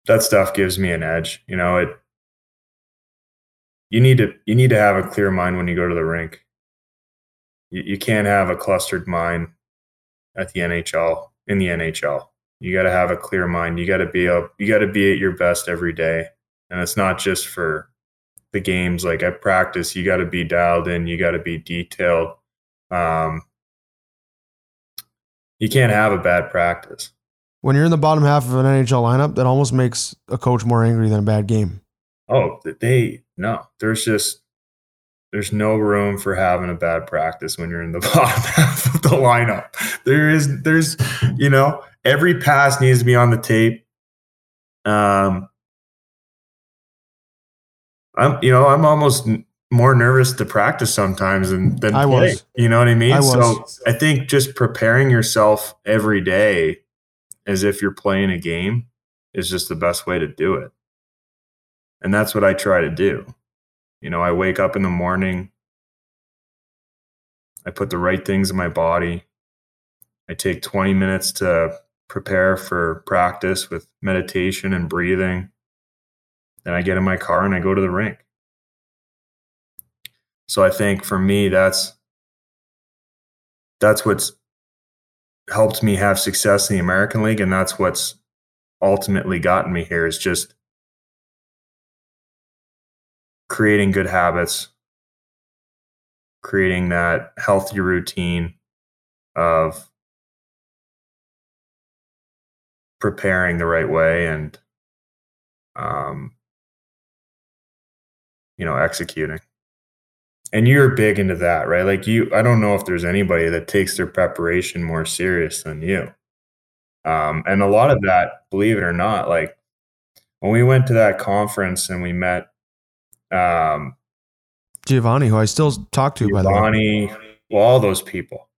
B: that stuff gives me an edge. You know, it you need to you need to have a clear mind when you go to the rink. You, you can't have a clustered mind at the NHL in the NHL. You got to have a clear mind. You got to be up. You got to be at your best every day, and it's not just for the games. Like at practice, you got to be dialed in. You got to be detailed. Um, you can't have a bad practice.
A: When you're in the bottom half of an NHL lineup, that almost makes a coach more angry than a bad game.
B: Oh, they no. There's just there's no room for having a bad practice when you're in the bottom half of the lineup. There is there's you know every pass needs to be on the tape. Um, I'm you know I'm almost more nervous to practice sometimes than than
A: I
B: play.
A: was.
B: You know what I mean?
A: I
B: So. I think just preparing yourself every day as if you're playing a game is just the best way to do it. And that's what I try to do. You know, I wake up in the morning, I put the right things in my body. I take 20 minutes to prepare for practice with meditation and breathing. Then I get in my car and I go to the rink. So I think for me that's that's what's helped me have success in the American League and that's what's ultimately gotten me here is just creating good habits, creating that healthy routine of preparing the right way and um, you know executing and you're big into that right like you i don't know if there's anybody that takes their preparation more serious than you um, and a lot of that believe it or not like when we went to that conference and we met um,
A: Giovanni, who I still talk to, by the way.
B: Giovanni, well, all those people.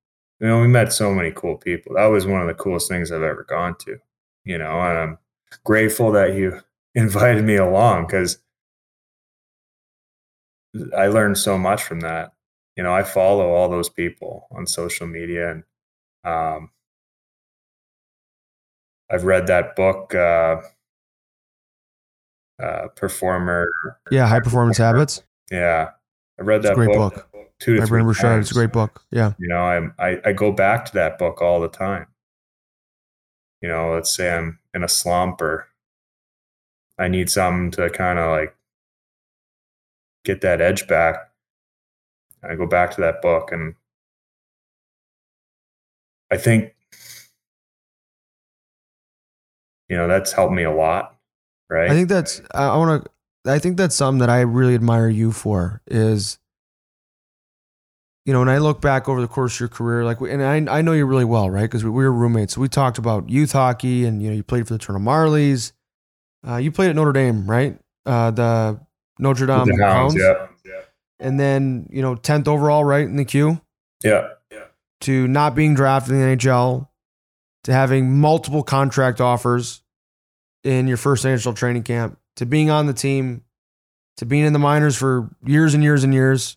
B: You know, we met so many cool people. That was one of the coolest things I've ever gone to. You know, and I'm grateful that you invited me along because I learned so much from that. You know, I follow all those people on social media, and um, I've read that book, uh, uh, Performer.
A: Yeah, High Performance Habits.
B: Yeah, I read
A: It's a
B: that
A: great
B: book,
A: book.
B: two to
A: By
B: three.
A: It's a great book. Yeah.
B: you know I'm, I, I go back to that book all the time you know let's say i'm in a slump or i need something to kind of like get that edge back i go back to that book and i think you know that's helped me a lot right?
A: I think that's I want to I think that's something that I really admire you for is you know when I look back over the course of your career like and I I know you really well right? Because we, we were roommates. So we talked about youth hockey and you know you played for the Toronto Marlies. Uh, you played at Notre Dame right? Uh, the Notre Dame
B: hounds,
A: Hounds
B: yeah
A: and then you know 10th overall right in the queue?
B: Yeah. Yeah.
A: to not being drafted in the NHL to having multiple contract offers in your first NHL training camp to being on the team to being in the minors for years and years and years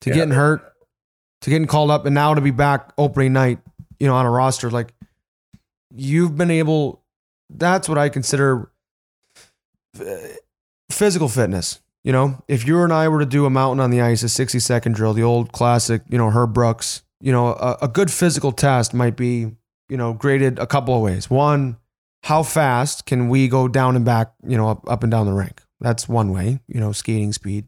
A: to
B: Yeah.
A: getting hurt to getting called up and now to be back opening night you know on a roster. Like you've been able that's what I consider uh, physical fitness you know if you and I were to do a mountain on the ice a 60 second drill the old classic you know Herb Brooks you know a, a good physical test might be you know graded a couple of ways one how fast can we go down and back, you know, up, up and down the rink? That's one way, you know, skating speed.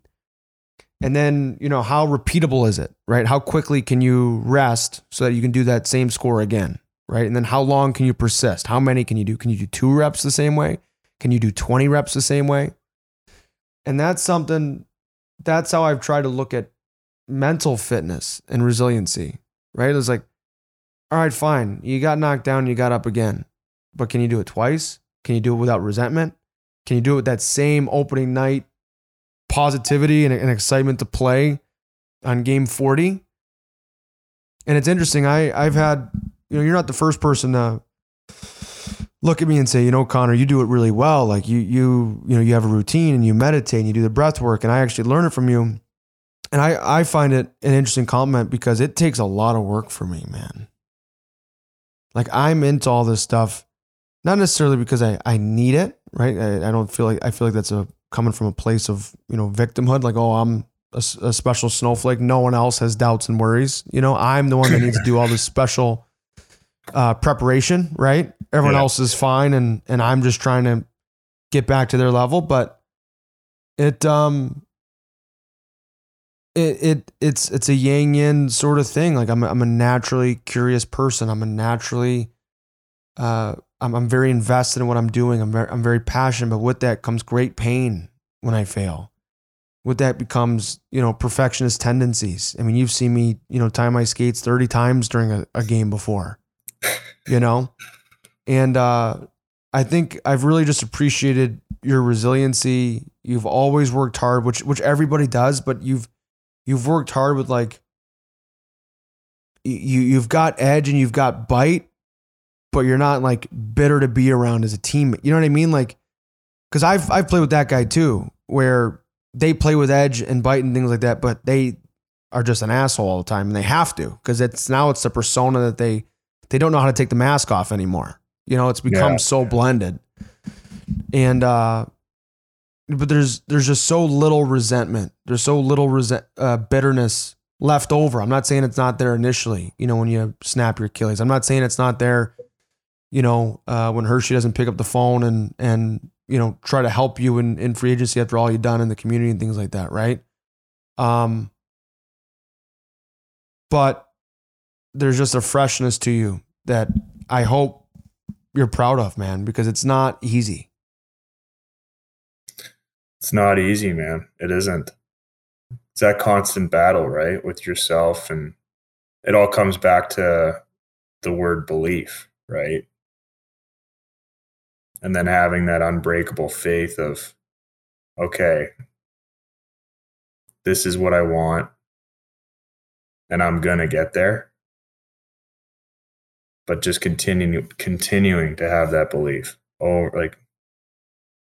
A: And then, you know, how repeatable is it, right? How quickly can you rest so that you can do that same score again, right? And then how long can you persist? How many can you do? Can you do two reps the same way? Can you do 20 reps the same way? And that's something, that's how I've tried to look at mental fitness and resiliency, right? It's like, all right, fine. You got knocked down, you got up again but can you do it twice? Can you do it without resentment? Can you do it with that same opening night positivity and, and excitement to play on game 40? And it's interesting. I, I've had, you know, you're not the first person to look at me and say, you know, Connor, you do it really well. Like you, you, you know, you have a routine and you meditate and you do the breath work, and I actually learn it from you. And I, I find it an interesting compliment because it takes a lot of work for me, man. Like I'm into all this stuff, not necessarily because I, I need it, right? I, I don't feel like I feel like that's a coming from a place of you know victimhood. Like, oh, I'm a, a special snowflake. No one else has doubts and worries. You know, I'm the one that needs to do all this special uh, preparation, right? Everyone yeah. else is fine, and and I'm just trying to get back to their level. But it um it it it's it's a yang yin sort of thing. Like I'm a, I'm a naturally curious person. I'm a naturally uh I'm I'm very invested in what I'm doing. I'm very I'm very passionate, but with that comes great pain when I fail. With that becomes, you know, perfectionist tendencies. I mean, you've seen me, you know, tie my skates 30 times during a, a game before. You know? And uh I think I've really just appreciated your resiliency. You've always worked hard, which which everybody does, but you've you've worked hard with like you you've got edge and you've got bite, but you're not like bitter to be around as a teammate. You know what I mean? Like, because I've I've played with that guy too, where they play with edge and bite and things like that, but they are just an asshole all the time, and they have to because it's now it's the persona that they they don't know how to take the mask off anymore. You know, it's become yeah. so blended, and uh, but there's there's just so little resentment. There's so little resent, uh, bitterness left over. I'm not saying it's not there initially. You know, when you snap your Achilles, I'm not saying it's not there. You know, uh, when Hershey doesn't pick up the phone and and you know try to help you in, in free agency after all you've done in the community and things like that, right? Um, but there's just a freshness to you that I hope you're proud of, man, because it's not easy
B: it's not easy, man. It isn't. It's that constant battle, right, with yourself. And it all comes back to the word belief, right? And then having that unbreakable faith of, okay, this is what I want, and I'm going to get there. But just continuing, continuing to have that belief, oh, like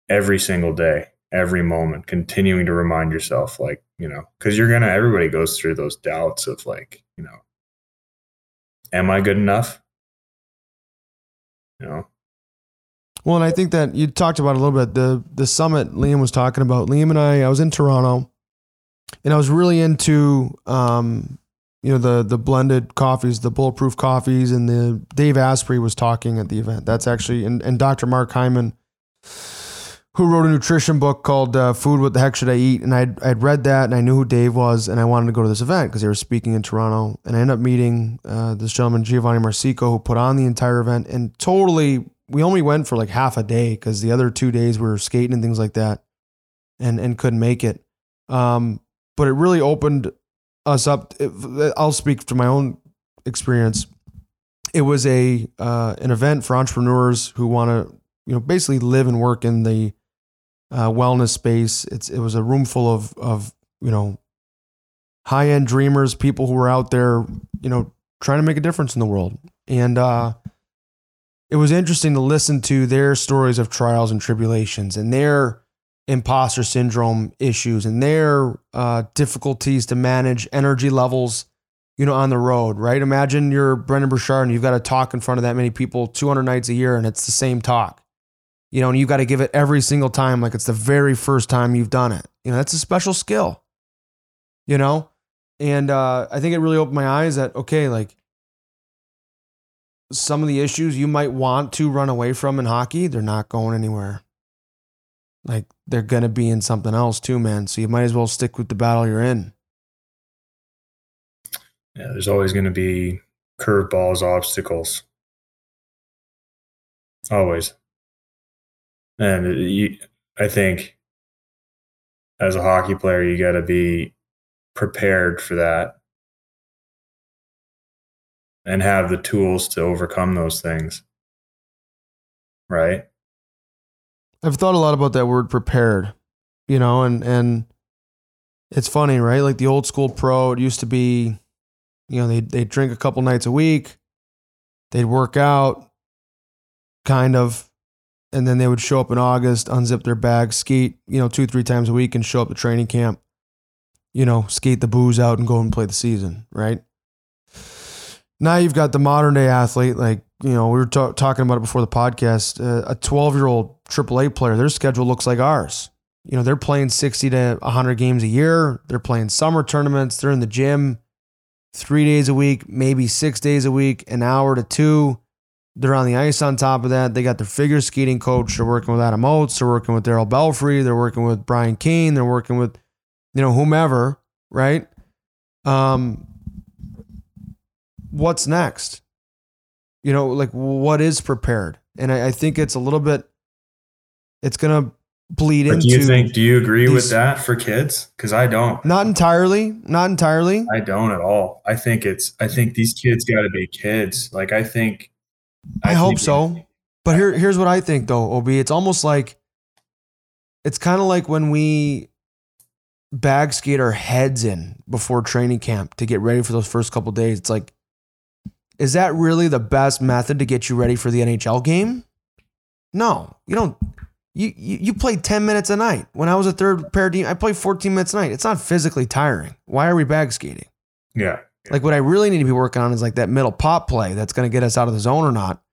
B: every single day every moment, continuing to remind yourself, like, you know, because you're to, everybody goes through those doubts of, like, you know, am I good enough? You know?
A: Well, and I think that you talked about a little bit the the summit Liam was talking about. Liam and I, I was in Toronto, and I was really into, um, you know, the the blended coffees, the bulletproof coffees, and the Dave Asprey was talking at the event. That's actually and and Dr. Mark Hyman who wrote a nutrition book called uh, Food What the Heck Should I Eat? And I'd, I'd read that and I knew who Dave was and I wanted to go to this event because they were speaking in Toronto. And I ended up meeting uh, this gentleman, Giovanni Marsico, who put on the entire event and totally, we only went for like half a day because the other two days we were skating and things like that and, and couldn't make it. Um, but it really opened us up. I'll speak to my own experience. It was a uh, an event for entrepreneurs who want to, you know, basically live and work in the uh, wellness space. It's it was a room full of of you know high end dreamers, people who were out there, you know, trying to make a difference in the world. And uh, it was interesting to listen to their stories of trials and tribulations and their imposter syndrome issues and their uh, difficulties to manage energy levels, you know, on the road, right? Imagine you're Brendon Burchard and you've got to talk in front of that many people 200 nights a year and it's the same talk you know, and you've got to give it every single time like it's the very first time you've done it. You know, that's a special skill, you know? And uh, I think it really opened my eyes that, okay, like some of the issues you might want to run away from in hockey, they're not going anywhere. Like they're going to be in something else too, man. So you might as well stick with the battle you're in.
B: Yeah, there's always going to be curveballs, obstacles. Always. And uh, you, I think as a hockey player, you got to be prepared for that and have the tools to overcome those things. Right?
A: I've thought a lot about that word prepared, you know, and and it's funny, right? Like the old school pro, it used to be, you know, they they drink a couple nights a week, they'd work out, kind of. And then they would show up in August, unzip their bag, skate, you know, two, three times a week and show up to training camp, you know, skate the booze out and go and play the season, right? Now you've got the modern day athlete, like, you know, we were ta- talking about it before the podcast. Uh, a 12 year old AAA player, their schedule looks like ours. You know, they're playing 60 to 100 games a year. They're playing summer tournaments. They're in the gym three days a week, maybe six days a week, an hour to two. They're on the ice on top of that. They got their figure skating coach. They're working with Adam Oates. They're working with Darryl Belfry. They're working with Brian Kane. They're working with, you know, whomever, right? Um, what's next? You know, like what is prepared? And I, I think it's a little bit, it's going to bleed
B: But
A: into.
B: do you think? Do you agree with that for kids? Because I don't.
A: Not entirely. Not entirely.
B: I don't at all. I think it's. I think these kids got to be kids. Like I think.
A: I, hope
B: think-
A: so. But here, here's what I think though, Ob. It's almost like it's kind of like when we bag skate our heads in before training camp to get ready for those first couple days. It's like, is that really the best method to get you ready for the NHL game? No, you don't. You, you, you play 10 minutes a night. When I was a third pair team, I played 14 minutes a night. It's not physically tiring. Why are we bag skating?
B: Yeah.
A: Like what I really need to be working on is like that middle pop play that's going to get us out of the zone or not.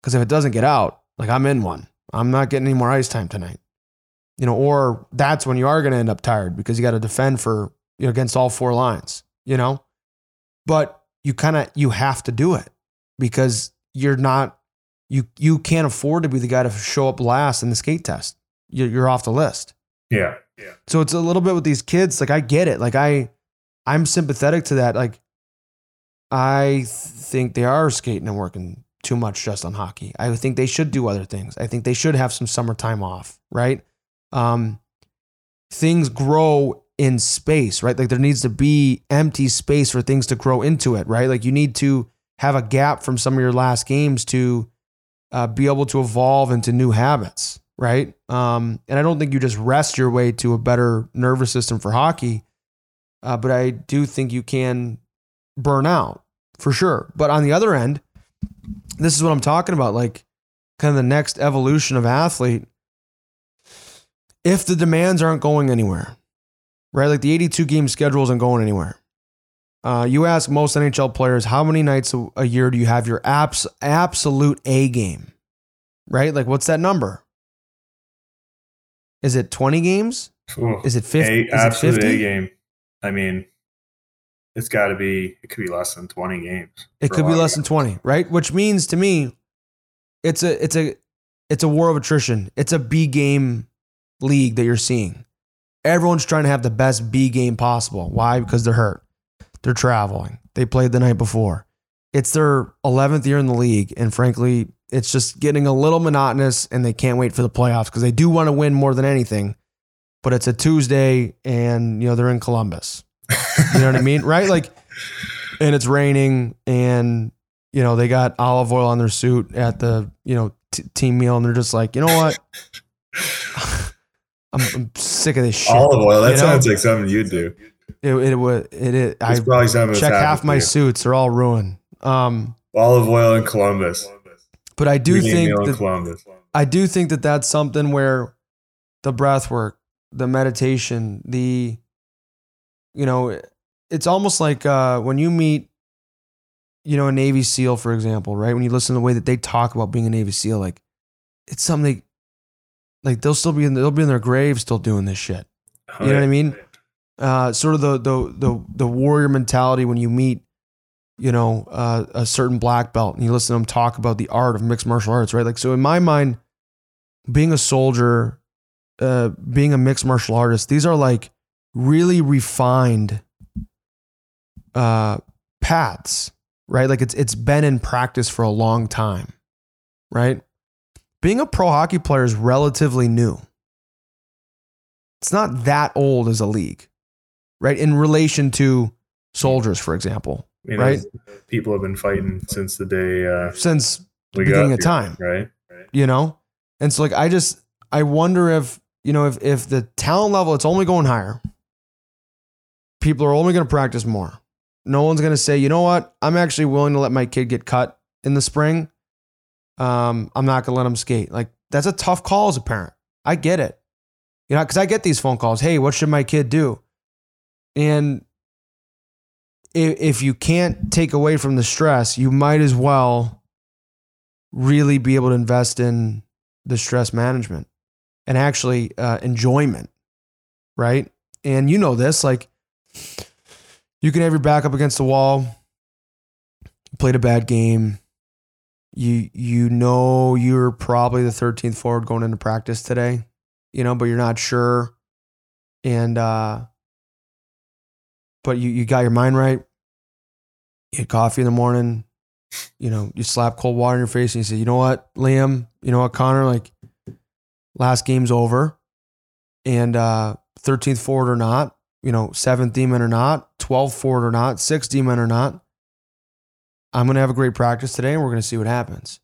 A: Because if it doesn't get out, like I'm in one. I'm not getting any more ice time tonight. You know, or that's when you are going to end up tired because you got to defend for you know against all four lines. You know, but you kind of you have to do it because you're not you you can't afford to be the guy to show up last in the skate test. You're, you're off the list.
B: Yeah. Yeah.
A: So it's a little bit with these kids. Like I get it. Like I, I'm sympathetic to that. Like I think they are skating and working too much just on hockey. I think they should do other things. I think they should have some summertime off. Right. Um, things grow in space. Right. Like there needs to be empty space for things to grow into it. Right. Like you need to have a gap from some of your last games to uh, be able to evolve into new habits, right? Um, and I don't think you just rest your way to a better nervous system for hockey, uh, but I do think you can burn out for sure. But on the other end, this is what I'm talking about, like kind of the next evolution of athlete. If the demands aren't going anywhere, right? Like the 82 game schedule isn't going anywhere. Uh, you ask most NHL players, how many nights a, a year do you have your abs- absolute A game? Right? Like, what's that number? Is it 20 games?
B: Ooh.
A: Is it 50?
B: A,
A: is it
B: absolute
A: 50?
B: A game. I mean, it's got to be. It could be less than twenty games.
A: It could be less than 20, right? Which means to me, it's a it's a it's a war of attrition. It's a B game league that you're seeing. Everyone's trying to have the best B game possible. Why? Because they're hurt. They're traveling. They played the night before. It's their 11th year in the league. And frankly, it's just getting a little monotonous and they can't wait for the playoffs because they do want to win more than anything. But it's a Tuesday and, you know, they're in Columbus. You know what I mean? Right? Like, and it's raining and, you know, they got olive oil on their suit at the, you know, t- team meal and they're just like, you know what? I'm, I'm sick of this shit.
B: Olive oil. That
A: You know?
B: sounds like something you'd do.
A: It, it would, it, it, I check half my suits. They're all ruined. Um,
B: Olive oil in Columbus.
A: but I do think that. I do think that that's something where the breath work, the meditation, the, you know, it's almost like uh, when you meet, you know, a Navy SEAL, for example, right? When you listen to the way that they talk about being a Navy SEAL, like it's something they, like they'll still be in, they'll be in their grave still doing this shit. You know what I mean? Uh, sort of the the the the warrior mentality when you meet, you know, uh, a certain black belt and you listen to them talk about the art of mixed martial arts, right? Like, so in my mind, being a soldier, uh, being a mixed martial artist, these are like really refined uh, paths, right? Like it's it's been in practice for a long time, right? Being a pro hockey player is relatively new. It's not that old as a league, right? In relation to soldiers, for example,
B: You know,
A: right?
B: People have been fighting since the day uh,
A: since
B: we
A: beginning
B: got
A: of
B: here,
A: time.
B: right?
A: you know and so like i just i wonder if you know if if the talent level it's only going higher people are only going to practice more no one's going to say you know what i'm actually willing to let my kid get cut in the spring Um, I'm not gonna let him skate. Like that's a tough call as a parent. I get it. You know, because I get these phone calls. Hey, what should my kid do? And if, you can't take away from the stress, you might as well really be able to invest in the stress management and actually uh, enjoyment, right? And you know this, like you can have your back up against the wall, played a bad game, you you know you're probably the 13th forward going into practice today, you know, but you're not sure. And uh but you you got your mind right. You had coffee in the morning, you know, you slap cold water in your face and you say, you know what, Liam, you know what, Connor, like last game's over. And uh 13th forward or not, you know, seventh D-man or not, 12th forward or not, sixth D-man or not I'm going to have a great practice today and we're going to see what happens.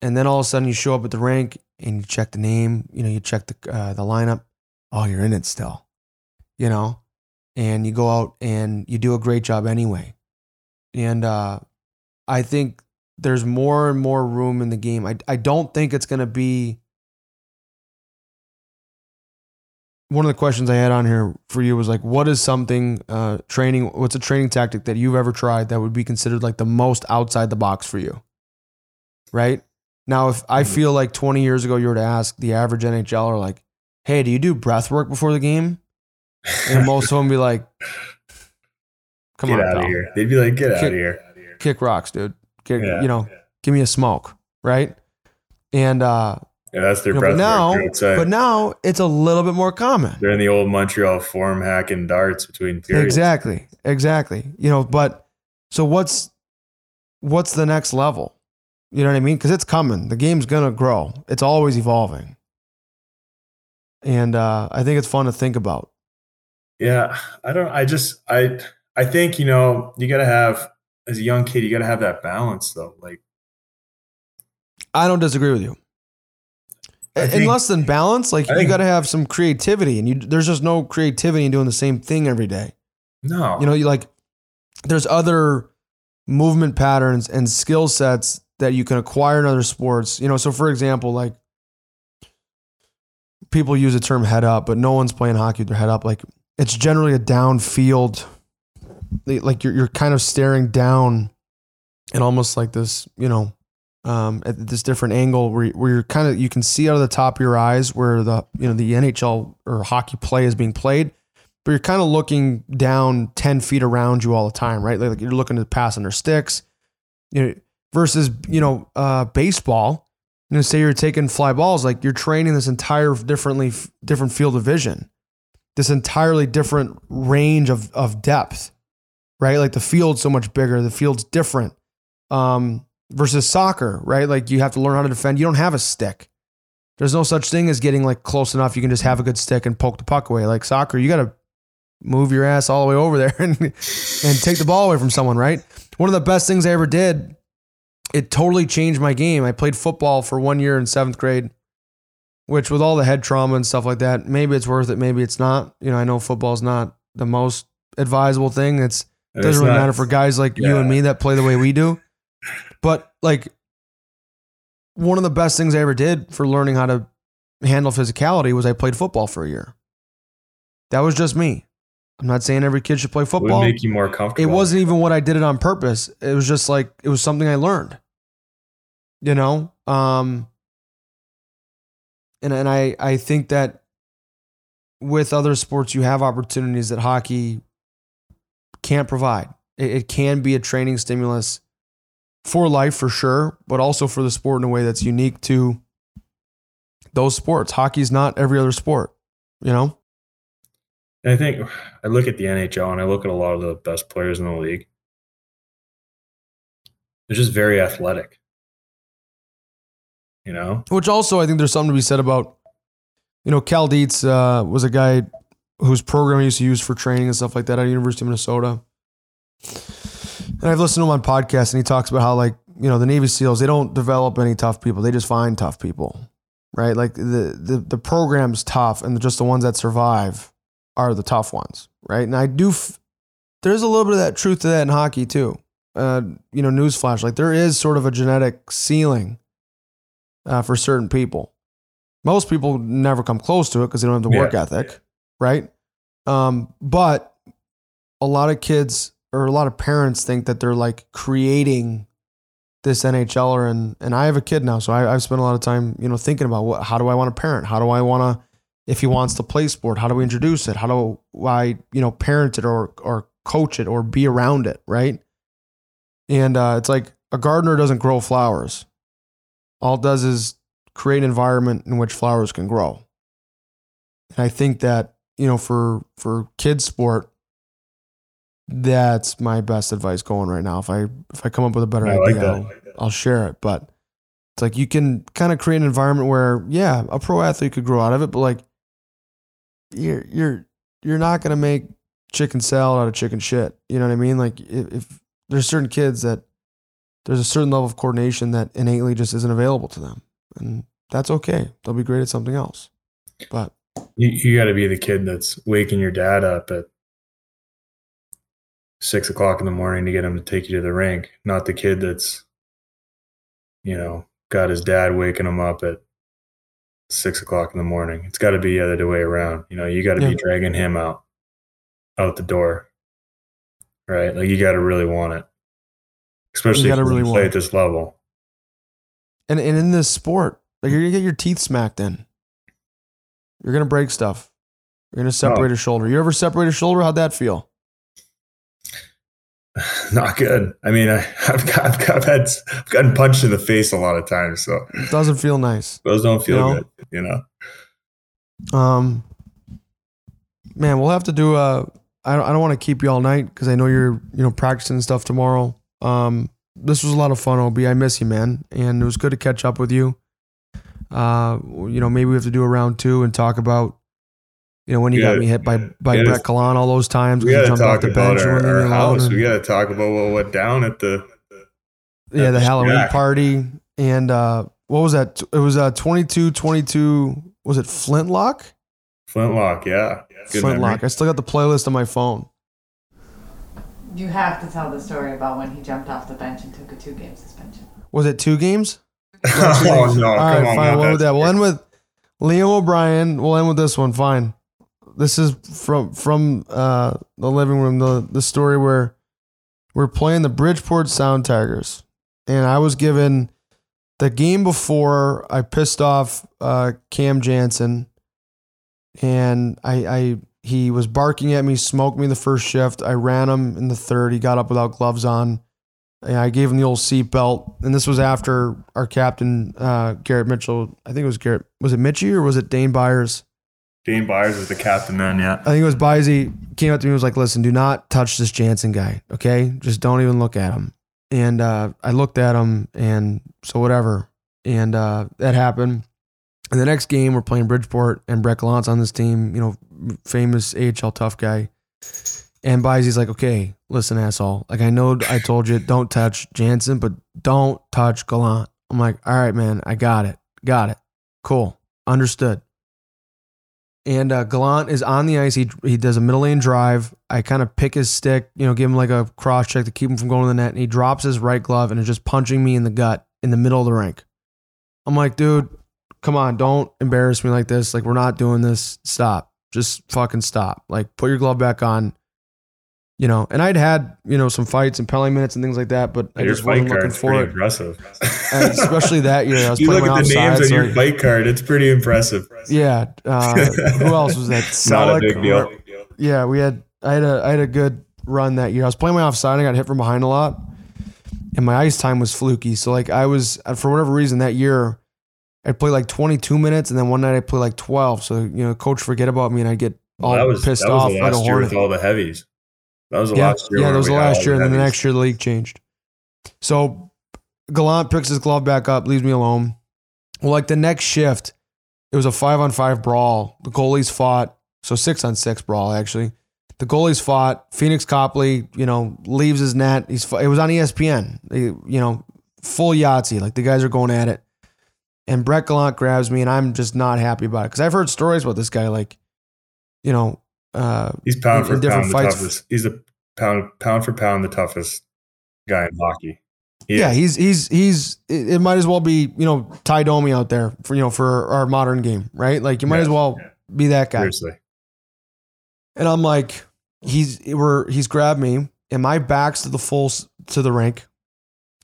A: And then all of a sudden you show up at the rink and you check the name, you know, you check the, uh, the lineup. Oh, you're in it still, you know, and you go out and you do a great job anyway. And uh, I think there's more and more room in the game. I, I don't think it's going to be one of the questions I had on here for you was like, what is something uh, training? What's a training tactic that you've ever tried that would be considered like the most outside the box for you? Right now, if I mm-hmm. feel like 20 years ago you were to ask the average NHLer like, "Hey, do you do breath work before the game?" And most of them be like,
B: "Come get on, out pal. of here." They'd be like, "Get kick, out of here."
A: Kick rocks, dude. Kick, yeah, you know, yeah. give me a smoke, right? And uh,
B: yeah, that's their
A: you know, but now, but now it's a little bit more common.
B: They're in the old Montreal form hacking darts between periods.
A: Exactly, exactly. You know, but so what's what's the next level? You know what I mean? Because it's coming. The game's gonna grow. It's always evolving, and uh, I think it's fun to think about.
B: Yeah, I don't. I just I I think you know you got to have as a young kid you got to have that balance though. Like,
A: I don't disagree with you in less than balance, like you got to have some creativity, and you there's just no creativity in doing the same thing every day.
B: No,
A: you know, you like there's other movement patterns and skill sets that you can acquire in other sports. You know, so for example, like people use the term head up, but no one's playing hockey with their head up. Like it's generally a downfield, like you're you're kind of staring down, and almost like this, you know, um, at this different angle where, where you're kind of you can see out of the top of your eyes where the you know the NHL or hockey play is being played, but you're kind of looking down ten feet around you all the time, right? Like, you're looking to pass their sticks, you know, versus you know uh, baseball. You know, say you're taking fly balls, like you're training this entire differently different field of vision, this entirely different range of of depth, right? Like the field's so much bigger, the field's different. Um, versus soccer, right? Like you have to learn how to defend. You don't have a stick. There's no such thing as getting like close enough. You can just have a good stick and poke the puck away. Like soccer, you got to move your ass all the way over there and and take the ball away from someone, right? One of the best things I ever did. It totally changed my game. I played football for one year in seventh grade, which with all the head trauma and stuff like that, maybe it's worth it, maybe it's not. You know, I know football's not the most advisable thing. It's it doesn't really not, matter for guys like yeah. you and me that play the way we do. But like one of the best things I ever did for learning how to handle physicality was I played football for a year. That was just me. I'm not saying every kid should play football.
B: It make you more comfortable.
A: It wasn't even what I did it on purpose. It was just like it was something I learned. You know? Um and and I I think that with other sports you have opportunities that hockey can't provide. It, it can be a training stimulus for life for sure, but also for the sport in a way that's unique to those sports. Hockey's not every other sport, you know?
B: I think I look at the NHL and I look at a lot of the best players in the league. They're just very athletic. You know?
A: Which also I think there's something to be said about, you know, Cal Dietz uh, was a guy whose program I used to use for training and stuff like that at University of Minnesota. And I've listened to him on podcasts, and he talks about how like you know the Navy SEALs they don't develop any tough people; they just find tough people, right? Like the the the program's tough, and just the ones that survive are the tough ones, right? And I do. F- there's a little bit of that truth to that in hockey too. uh, you know, newsflash, like there is sort of a genetic ceiling uh, for certain people. Most people never come close to it because they don't have the work
B: Yeah.
A: ethic, right? Um, but a lot of kids or a lot of parents think that they're like creating this NHLer, and and I have a kid now, so I, I've spent a lot of time, you know, thinking about what, how do I want to parent? How do I want to, if he wants to play sport, how do we introduce it? How do I, you know, parent it or or coach it or be around it, right? And uh, it's like a gardener doesn't grow flowers. All it does is create an environment in which flowers can grow. And I think that, you know, for for kids sport, that's my best advice going right now. If I if I come up with a better
B: I
A: idea,
B: that.
A: I'll, I'll share it. But it's like you can kind of create an environment where, yeah, a pro athlete could grow out of it, but like you're you're you're not gonna make chicken salad out of chicken shit. You know what I mean? Like if, if there's certain kids that there's a certain level of coordination that innately just isn't available to them, and that's okay. They'll be great at something else. But
B: You, you got to be the kid that's waking your dad up at six o'clock in the morning to get him to take you to the rink, not the kid that's, you know, got his dad waking him up at six o'clock in the morning. It's got to be the other way around. You know, you got to
A: Yeah.
B: be dragging him out, out the door, right? Like you got to really want it, especially if
A: gotta
B: you
A: really
B: play at this level.
A: and and in this sport, like you're gonna get your teeth smacked in. You're gonna break stuff. You're gonna separate
B: Oh.
A: a shoulder. You ever separate a shoulder? How'd that feel?
B: Not good. I mean, I, I've got, I've, got, I've had, I've gotten punched in the face a lot of times, so
A: It doesn't feel nice.
B: those don't feel
A: You know?
B: good. You know,
A: Um, man, we'll have to do a. I don't, I don't want to keep you all night because I know you're you know practicing and stuff tomorrow. Um, this was a lot of fun, Ob. I miss you, man, and it was good to catch up with you. Uh, you know, maybe we have to do a round two and talk about, you know, when you got me hit by by Brett Gallant all those times.
B: we got to talk about our, our house.
A: and-
B: We got to talk about what went down at the
A: yeah, the
B: That's
A: Halloween
B: Jack.
A: party and uh, what was that? It was uh 22, 22 Was it Flintlock?
B: Flintlock. Yeah, Good
A: Flintlock.
B: memory.
A: I still got the playlist on my phone.
C: You have to tell the story about when he jumped off the bench and took a two game suspension.
A: Was it two games?
B: oh no!
A: All
B: come
A: right,
B: on,
A: fine.
B: man,
A: We'll end with
B: that's-
A: that. We'll end with Liam O'Brien. We'll end with this one. Fine. This is from from uh, the living room. The the story where we're playing the Bridgeport Sound Tigers, and I was given the game before. I pissed off uh, Cam Jansen, and I, I he was barking at me, smoked me the first shift. I ran him in the third. He got up without gloves on. And I gave him the old seatbelt, and this was after our captain uh, Garrett Mitchell. I think it was Garrett. Was it Mitchie or was it Dane Byers?
B: Dane Byers was the captain then. Yeah.
A: I think it was Bisey. Came up to me and was like, "Listen, do not touch this Jansen guy. Okay, just don't even look at him." And uh, I looked at him, and so whatever. And uh, that happened. And the next game, we're playing Bridgeport, and Brett Gallant's on this team. You know, famous AHL tough guy. And Bisey's like, "Okay, listen, asshole. Like I know I told you don't touch Jansen, but don't touch Gallant." I'm like, "All right, man. I got it. Got it. Cool. Understood." And uh, Gallant is on the ice. He he does a middle lane drive. I kind of pick his stick, you know, give him like a cross check to keep him from going to the net. And he drops his right glove and is just punching me in the gut in the middle of the rink. I'm like, dude, come on, don't embarrass me like this. Like we're not doing this. Stop. Just fucking stop. Like put your glove back on. You know, and I'd had you know some fights and penalty minutes and things like that, but I
B: Your
A: just wasn't looking for
B: pretty
A: it.
B: impressive.
A: And especially that year, I was
B: you
A: playing
B: look at the names on your
A: like-
B: fight card; it's pretty impressive.
A: Yeah. Uh, who else was that?
B: Not a big
A: or-
B: deal.
A: yeah, we had I had a I had a good run that year. I was playing my offside, I got hit from behind a lot, and my ice time was fluky. So like I was for whatever reason that year, I'd play like 22 minutes, and then one night I play like 12. So you know, coach forget about me, and I'd get all
B: that was
A: pissed
B: that was
A: off
B: the last year with all the heavies. That was the
A: yeah,
B: last year.
A: yeah, that was the last year, and then the next year the league changed. So Gallant picks his glove back up, leaves me alone. Well, like the next shift, it was a five on five brawl. The goalies fought, so six on six brawl actually. The goalies fought. Phoenix Copley, you know, leaves his net. He's it was on ESPN. They, you know, full Yahtzee. Like the guys are going at it. And Brett Gallant grabs me, and I'm just not happy about it because I've heard stories about this guy. Like, you know, uh,
B: He's pound
A: in-
B: for
A: in different
B: pound the toughest. He's a pound pound for pound the toughest guy in hockey. He
A: Yeah,
B: is.
A: he's he's he's. It, might as well be you know Ty Domi out there for you know for our modern game, right? Like you might
B: Yeah,
A: as well be that guy.
B: seriously.
A: And I'm like, he's we're he's grabbed me, and my back's to the full to the rink.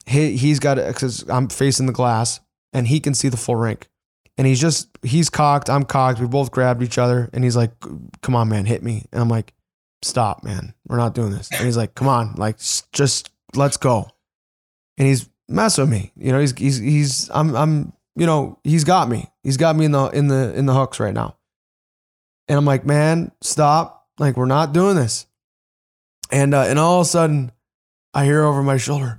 A: He he's got it because I'm facing the glass, and he can see the full rink. And he's just he's cocked, I'm cocked. We both grabbed each other, and he's like, "Come on, man, hit me." And I'm like, "Stop, man, we're not doing this." And he's like, "Come on, like just let's go." And he's messing with me. You know, he's he's he's I'm I'm you know he's got me. He's got me in the in the in the hooks right now. And I'm like, man, stop. Like, we're not doing this. And uh, and all of a sudden, I hear over my shoulder,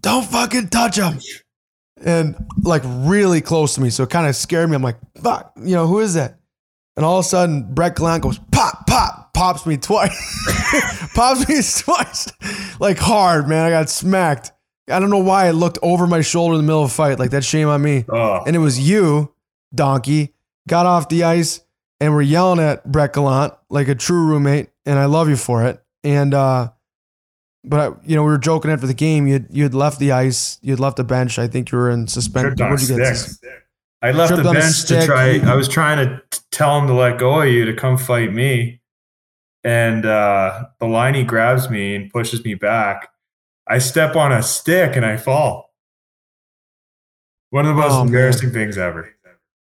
A: don't fucking touch him. And like really close to me. So it kind of scared me. I'm like, fuck, you know, who is that? And all of a sudden, Brett Gallant goes, pop, pop, pops me twice. pops me twice. Like hard, man. I got smacked. I don't know why I looked over my shoulder in the middle of a fight. Like, that's shame on me
B: Oh,
A: and it was you, donkey, got off the ice and were yelling at Brett Gallant like a true roommate, and I love you for it. And uh, but I, you know, we were joking after the game. You you had left the ice, you had left the bench. I think you were in suspended.
B: tripped on a
A: What'd you get?
B: stick. I left the bench to try. I was trying to tell him to let go of you to come fight me, and uh, the liney grabs me and pushes me back. I step on a stick and I fall. One of the most
A: Oh, man.
B: embarrassing things ever.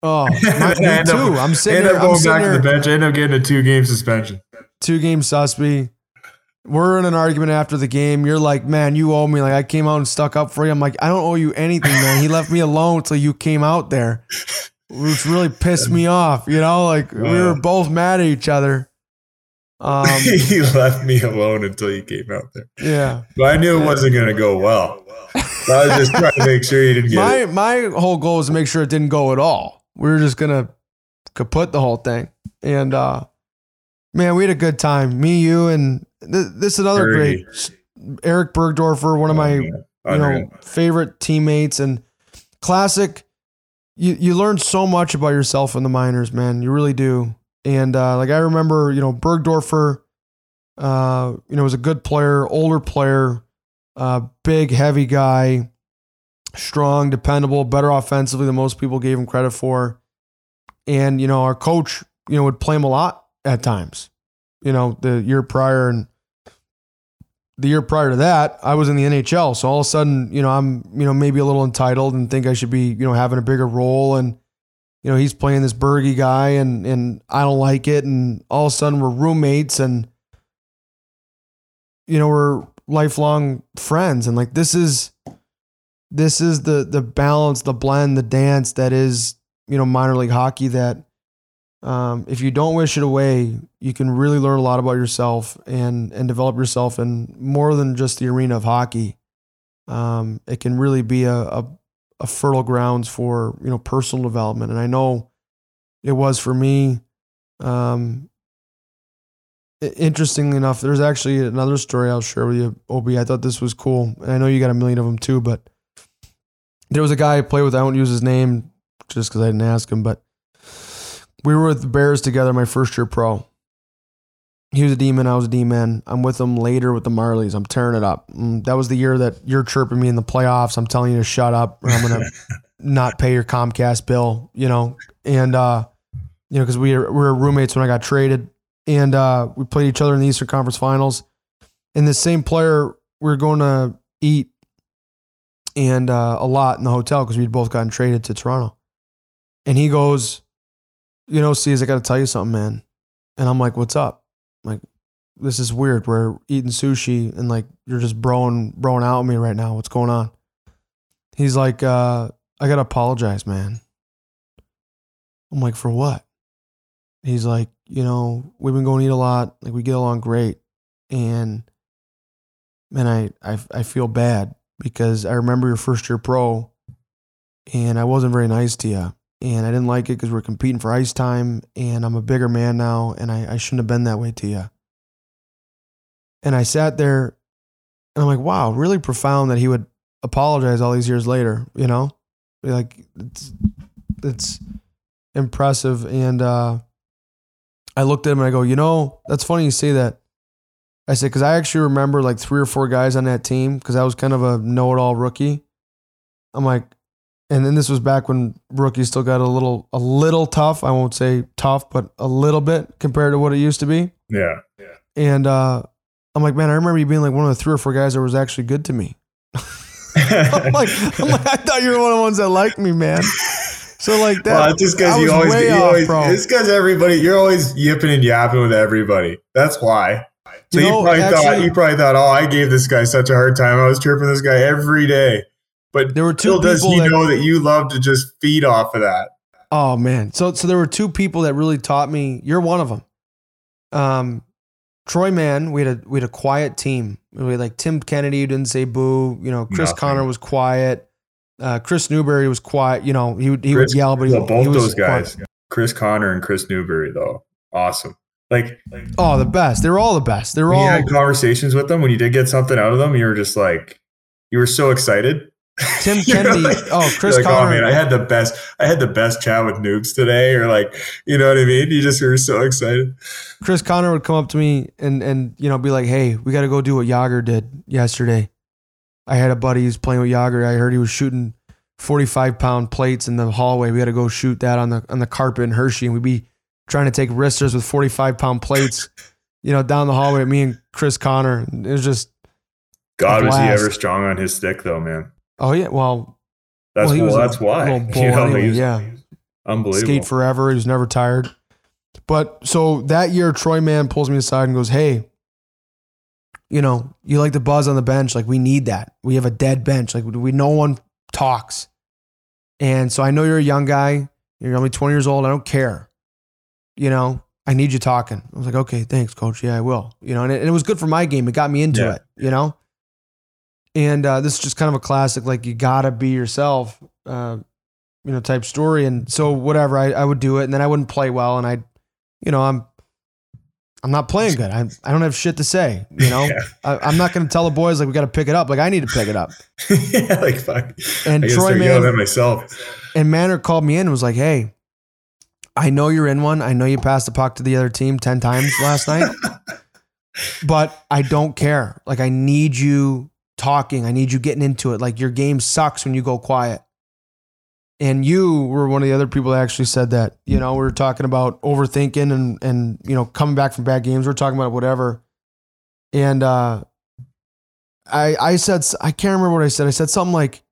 A: Oh, my, me too.
B: up-
A: I'm sitting
B: end up
A: I'm
B: going back to the bench. I end up getting a two game suspension.
A: two game susby. We're in an argument after the game. You're like, man, you owe me. Like, I came out and stuck up for you. I'm like, I don't owe you anything, man. He left me alone until you came out there, which really pissed me off. You know, like we were both mad at each other. Um,
B: he left me alone until you came out there.
A: yeah.
B: But I knew it wasn't going to go well. So I was just trying to make sure you didn't get
A: My
B: it.
A: my whole goal was to make sure it didn't go at all. We were just gonna kaput the whole thing. And uh man, we had a good time. Me, you, and this is another great Erik Burgdoerfer, one of my
B: Oh,
A: you know favorite teammates and classic. You you learn so much about yourself in the minors man. You really do. And uh, like i remember you know burgdoerfer uh, you know was a good player older player uh, big heavy guy strong dependable better offensively than most people gave him credit for. And you know our coach you know would play him a lot at times you know the year prior. And the year prior to that, I was in the NHL. So all of a sudden, you know, I'm, you know, maybe a little entitled and think I should be, you know, having a bigger role. And, you know, he's playing this Bergie guy and, and I don't like it. And all of a sudden we're roommates and, you know, we're lifelong friends. And like, this is, this is the, the balance, the blend, the dance that is, you know, minor league hockey that, um, if you don't wish it away, you can really learn a lot about yourself and and develop yourself in more than just the arena of hockey. Um, it can really be a, a a fertile grounds for you know personal development, and I know it was for me. Um, interestingly enough, there's actually another story I'll share with you, Obi. I thought this was cool, and I know you got a million of them too. But there was a guy I played with. I won't use his name just because I didn't ask him, but we were with the Bears together my first year pro. He was a D man, I was a D man. I'm with him later with the Marlies. I'm tearing it up. Mm, That was the year that you're chirping me in the playoffs. I'm telling you to shut up, or I'm gonna not pay your Comcast bill. You know, and uh, you know because we were, we were roommates when I got traded, and uh, we played each other in the Eastern Conference Finals. And the same player, we were going to eat and uh, a lot in the hotel because we'd both gotten traded to Toronto. And he goes, you know, C's, I got to tell you something, man. And I'm like, what's up? I'm like, this is weird. We're eating sushi and like you're just broing broing out me right now. What's going on? He's like, uh, I gotta apologize, man. I'm like, for what? He's like, you know, we've been going to eat a lot. Like we get along great. And man, I I, I feel bad because I remember your first year pro and I wasn't very nice to you and I didn't like it because we're competing for ice time, and I'm a bigger man now, and I, I shouldn't have been that way to you. And I sat there, and I'm like, wow, really profound that he would apologize all these years later. You know, like it's it's impressive. And uh, I looked at him and I go, you know, that's funny you say that. I said, because I actually remember like three or four guys on that team because I was kind of a know it all rookie. I'm like, and then this was back when rookies still got a little, a little tough. I won't say tough, but a little bit compared to what it used to be.
B: Yeah. Yeah.
A: And uh, I'm like, man, I remember you being like one of the three or four guys that was actually good to me. I'm like, I'm like, I thought you were one of the ones that liked me, man. So like that.
B: Well, just because you always,
A: way
B: you always it's because everybody you're always yipping and yapping with everybody. That's why. So
A: You
B: you,
A: know,
B: probably thought you probably thought, oh, I gave this guy such a hard time. I was chirping this guy every day. But
A: There were two
B: little does
A: people
B: he
A: that-
B: know that you love to just feed off of that.
A: Oh man. So so there were two people that really taught me. You're one of them. Um, Troy Mann. We had a we had a quiet team. We had like Tim Kennedy who didn't say boo. You know, Chris
B: Nothing.
A: Conner was quiet. Uh, Chris Newbury was quiet. You know, he would he
B: Chris-
A: would yell, but he,
B: Well, both
A: he was
B: those guys,
A: quiet.
B: Chris Conner and Chris Newbury, though, awesome. Like, like
A: Oh, the best. They're all the best. They were
B: when you
A: all.
B: had conversations with them, when you did get something out of them, you were just like, you were so excited.
A: Tim Kennedy.
B: like-
A: oh, Chris
B: like,
A: Conner.
B: oh man, I had the best. I had the best chat with noobs today, or like, you know what I mean? You just were so excited.
A: Chris Conner would come up to me and and you know be like, "Hey, we got to go do what Yager did yesterday." I had a buddy who's playing with Yager. I heard he was shooting forty-five pound plates in the hallway. We got to go shoot that on the on the carpet in Hershey, and we'd be trying to take wristers with forty-five pound plates, you know, down the hallway. Me and Chris Conner. It was just,
B: God, was he ever strong on his stick though, man?
A: Oh yeah, well,
B: That's
A: Well, he
B: well,
A: was a
B: that's why.
A: little bull
B: You know,
A: anyway,
B: was
A: yeah.
B: unbelievable.
A: skate forever. He was never tired. But so that year, Troy Mann pulls me aside and goes, Hey, you know, you like the buzz on the bench. Like, we need that. We have a dead bench. Like, we, no one talks. And so I know you're a young guy. You're only 20 years old. I don't care. You know, I need you talking. I was like, okay, thanks, coach. Yeah, I will. You know, and it, and it was good for my game. It got me into
B: Yeah.
A: it, you know? And uh, this is just kind of a classic, like, you gotta be yourself, uh, you know, type story. And so, whatever, I, I would do it. And then I wouldn't play well. And I, you know, I'm, I'm not playing good. I, I don't have shit to say, you know?
B: Yeah.
A: I, I'm not going to tell the boys, like, we got to pick it up. Like, I need to pick it up.
B: yeah, like fuck.
A: And
B: I
A: Troy
B: yelling at myself.
A: And Manor called me in and was like, "Hey, I know you're in one. I know you passed the puck to the other team ten times last night, but I don't care. Like, I need you talking. I need you getting into it. Like, your game sucks when you go quiet." And you were one of the other people that actually said that. You know, we were talking about overthinking and and you know coming back from bad games. We are talking about whatever. And uh, I I said I can't remember what I said. I said something like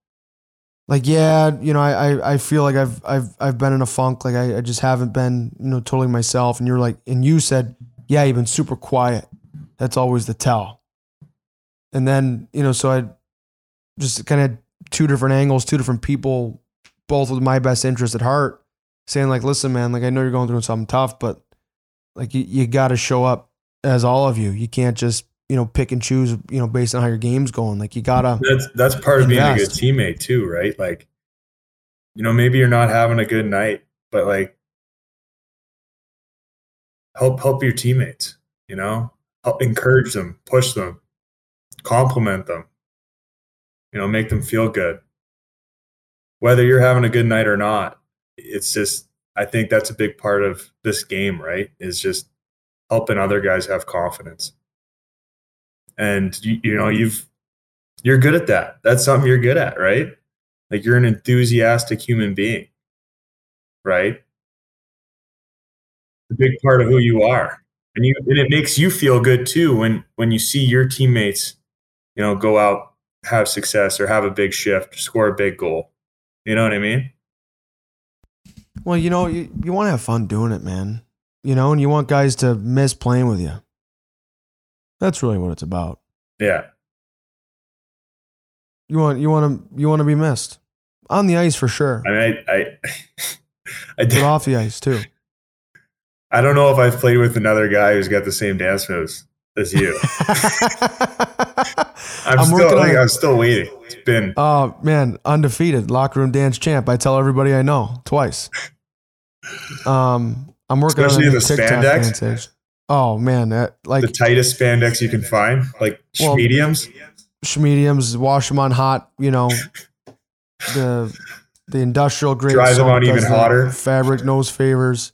A: like yeah you know I, I i feel like i've i've i've been in a funk like I, I just haven't been you know totally myself and you're like and you said yeah you've been super quiet that's always the tell and then you know so i just kind of two different angles two different people both with my best interest at heart saying like listen man like i know you're going through something tough but like you, you got to show up as all of you you can't just you know pick and choose you know based on how your game's going like you gotta
B: That's that's part of being a good teammate too, right? Like, you know, maybe you're not having a good night, but like, help help your teammates. You know, help encourage them, push them, compliment them. You know, make them feel good. Whether you're having a good night or not, it's just I think that's a big part of this game, right? Is just helping other guys have confidence. And you, you know, you've you're good at that. That's something you're good at, right? Like you're an enthusiastic human being, right? A big part of who you are, and you and it makes you feel good too when when you see your teammates, you know, go out have success or have a big shift, score a big goal. You know what I mean?
A: Well, you know, you, you want to have fun doing it, man. You know, and you want guys to miss playing with you. That's really what it's about.
B: Yeah.
A: You want you want to you want to be missed on the ice for sure,
B: I mean, I I, I,
A: but off the ice too.
B: I don't know if I've played with another guy who's got the same dance moves as you. I'm,
A: I'm
B: still
A: working
B: like. I'm still waiting. It's been
A: Oh man, undefeated locker room dance champ. I tell everybody I know twice. Um, I'm working
B: Especially
A: on
B: the
A: TikTok
B: spandex?
A: dance. Oh man, that, like
B: the tightest spandex you can find, like
A: Well,
B: mediums.
A: mediums, wash them on hot. You know, the the industrial grade
B: Dry them on even hotter.
A: Fabric knows favors.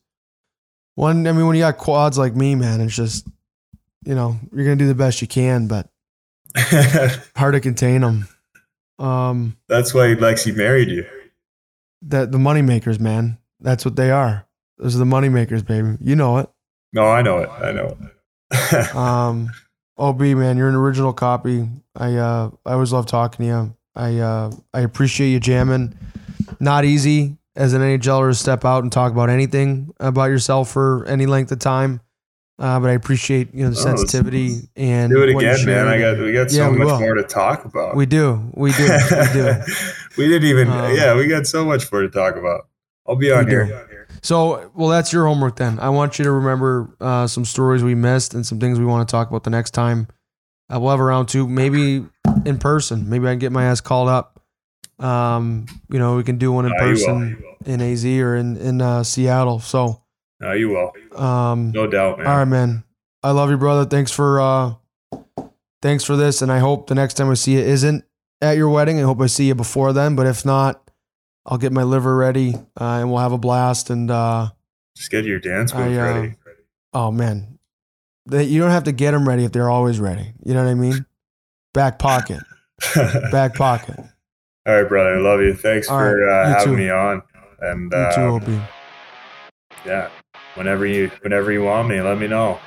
A: One, I mean, when you got quads like me, man, it's just you know, you're gonna do the best you can, but hard to contain them. Um,
B: That's why Lexi married you.
A: that the money makers, man. That's what they are. Those are the money makers, baby. You know it.
B: No, I know it. I know it.
A: Um, OB, man, you're an original copy. I uh, I always love talking to you. I uh, I appreciate you jamming. Not easy as an NHLer to step out and talk about anything about yourself for any length of time. Uh, but I appreciate you know the
B: Oh, let's-
A: sensitivity and
B: Do it again, man. I got we got so
A: Yeah, we
B: much
A: will.
B: more to talk about.
A: We do, we do, we do.
B: we didn't even.
A: Um,
B: yeah, we got so much more to talk about. I'll be on here.
A: So, well, that's your homework then. I want you to remember uh, some stories we missed and some things we want to talk about the next time. Uh, we'll have a round two, maybe in person. Maybe I can get my ass called up. Um, you know, we can do one in
B: No, you will.
A: person in AZ or in in uh, Seattle. So,
B: No, you will.
A: Um,
B: No doubt, man.
A: all right, man. I love you, brother. Thanks for uh, thanks for this, and I hope the next time I see you isn't at your wedding. I hope I see you before then. But if not, I'll get my liver ready uh, and we'll have a blast. And uh,
B: Just get your dance moves
A: I, uh,
B: ready.
A: Oh man, they, you don't have to get them ready if they're always ready. You know what I mean? Back pocket, back pocket.
B: All right, brother. I love you. Thanks
A: All
B: for
A: right,
B: uh,
A: you
B: having
A: too.
B: me on. And
A: You too, Opie.
B: yeah, whenever you whenever you want me, let me know.